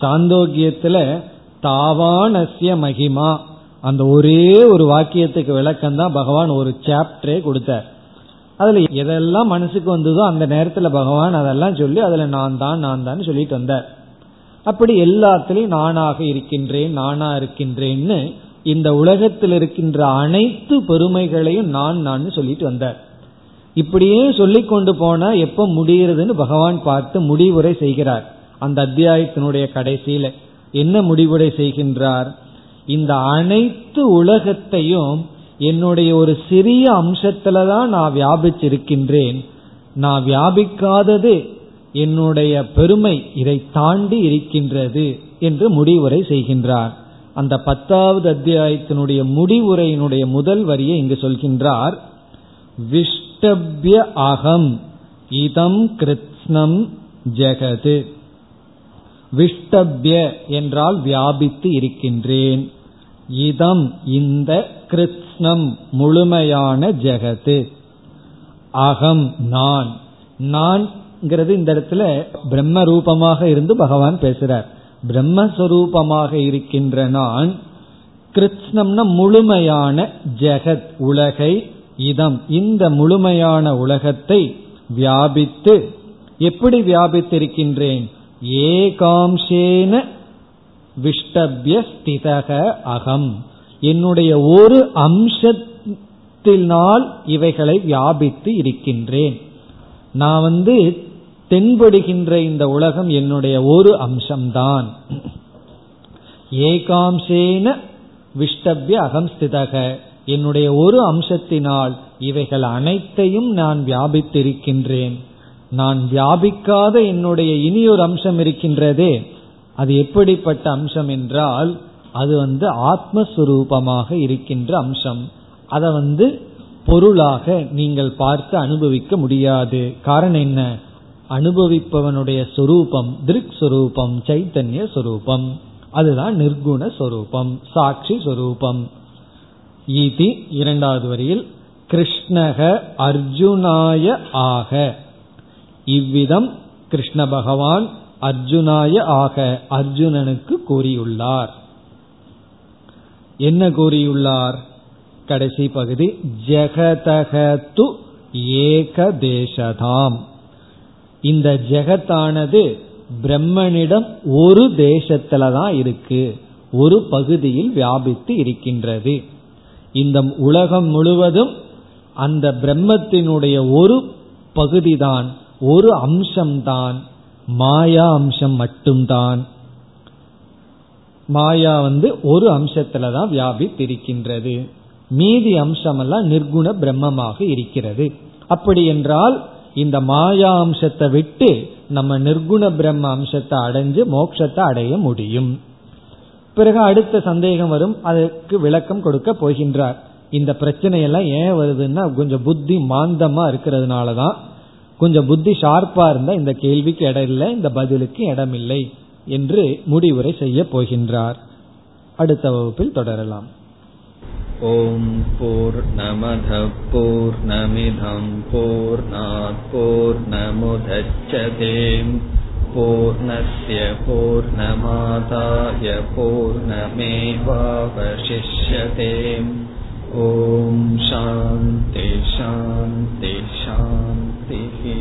சாந்தோக்கியத்துல தாவானசிய மகிமா அந்த ஒரே ஒரு வாக்கியத்துக்கு விளக்கம் தான் பகவான் ஒரு சாப்டரே கொடுத்தார். அதுல எதெல்லாம் மனசுக்கு வந்ததோ அந்த நேரத்துல பகவான் அதெல்லாம் சொல்லி அதுல நான் தான் நான் தான் சொல்லிட்டு வந்தார். அப்படி எல்லாத்திலையும் நானாக இருக்கின்றேன் நானா இருக்கின்றேன்னு இந்த உலகத்தில் இருக்கின்ற அனைத்து பெருமைகளையும் நான் நான் சொல்லிட்டு வந்தார். இப்படியே சொல்லி கொண்டு போனா எப்ப முடிகிறதுன்னு பகவான் பார்த்து முடிவுரை செய்கிறார். அந்த அத்தியாயத்தினுடைய கடைசியில என்ன முடிவுரை செய்கின்றார்? இந்த அனைத்து உலகத்தையும் என்னுடைய ஒரு சிறிய அம்சத்துல தான் நான் வியாபிச்சிருக்கின்றேன். நான் வியாபிக்காதது என்னுடைய பெருமை இதை தாண்டி இருக்கின்றது என்று முடிவுரை செய்கின்றார். அந்த பத்தாவது அத்தியாயத்தினுடைய முடிவுரையினுடைய முதல் வரியை இங்கு சொல்கின்றார். விஷ்டபிய அகம் இதம் கிருத்னம் ஜெகது. விஷ்டபிய என்றால் வியாபித்து இருக்கின்றேன். இதம் இந்த கிருத் கிருத்னம் முழுமையான ஜெகத்து. அகம் நான். நான்ங்கிறது இந்த இடத்துல பிரம்ம ரூபமாக இருந்து பகவான் பேசுறார். பிரம்மஸ்வரூபமாக இருக்கின்ற நான் கிருஷ்ணம்னா முழுமையான ஜெகத் உலகை இதம். இந்த முழுமையான உலகத்தை வியாபித்து எப்படி வியாபித்திருக்கின்றேன்? ஏகாம்சேன விஷ்டபிய ஸ்திதக அகம். என்னுடைய ஒரு அம்சத்தினால் இவைகளை வியாபித்து இருக்கின்றேன். நான் வந்து தென்படுகின்ற இந்த உலகம் என்னுடைய ஒரு அம்சம்தான். ஏகாம்சேன விஷ்டபிய அகம்ஸ்திதக என்னுடைய ஒரு அம்சத்தினால் இவைகள் அனைத்தையும் நான் வியாபித்திருக்கின்றேன். நான் வியாபிக்காத என்னுடைய இனியொரு அம்சம் இருக்கின்றதே. அது எப்படிப்பட்ட அம்சம் என்றால் அது வந்து ஆத்மஸ்வரூபமாக இருக்கின்ற அம்சம். அதை வந்து பொருளாக நீங்கள் பார்த்து அனுபவிக்க முடியாது. காரணம் என்ன? அனுபவிப்பவனுடைய சொரூபம் திருக் சொரூபம் சைத்தன்ய சொரூபம். அதுதான் நிர்குண சொரூபம் சாட்சி சொரூபம். ஈதி இரண்டாவது வரியில் கிருஷ்ணக அர்ஜுனாய ஆக. இவ்விதம் கிருஷ்ண பகவான் அர்ஜுனாய ஆக அர்ஜுனனுக்கு கூறியுள்ளார். என்ன கூறியுள்ளார்? கடைசி பகுதி ஜெகதகத்து ஏகதேசதாம். இந்த ஜெகத்தானது பிரம்மனிடம் ஒரு தேசத்துல தான் இருக்கு ஒரு பகுதியில் வியாபித்து இருக்கின்றது. இந்த உலகம் முழுவதும் அந்த பிரம்மத்தினுடைய ஒரு பகுதிதான் ஒரு அம்சம்தான் மாயா அம்சம் மட்டும்தான். மாயா வந்து ஒரு அம்சத்துல தான் வியாபித்திருக்கின்றது. மீதி அம்சமெல்லாம் நிர்குண பிரம்மமாக இருக்கிறது. அப்படி என்றால் இந்த மாயா அம்சத்தை விட்டு நம்ம நிர்குண பிரம்ம அம்சத்தை அடைஞ்சு மோட்சத்தை அடைய முடியும். பிறகு அடுத்த சந்தேகம் வரும் அதற்கு விளக்கம் கொடுக்க போகின்றார். இந்த பிரச்சனையெல்லாம் ஏன் வருதுன்னா கொஞ்சம் புத்தி மாந்தமா இருக்கிறதுனால தான் கொஞ்சம் புத்தி ஷார்ப்பா இருந்தா இந்த கேள்விக்கு இடம் இல்லை இந்த பதிலுக்கு இடம் இல்லை என்று முடிவுரை செய்ய போகின்றார். அடுத்த வகுப்பில் தொடரலாம். ஓம் போர் நமத போர் நமிதம் போர் போர் நமுதச்சதேம் பூர்ணய பூர்ணமாதாய பூர்ணமேவாவசிஷ்யதே ஓம் சாந்தி சாந்தி சாந்திஹி.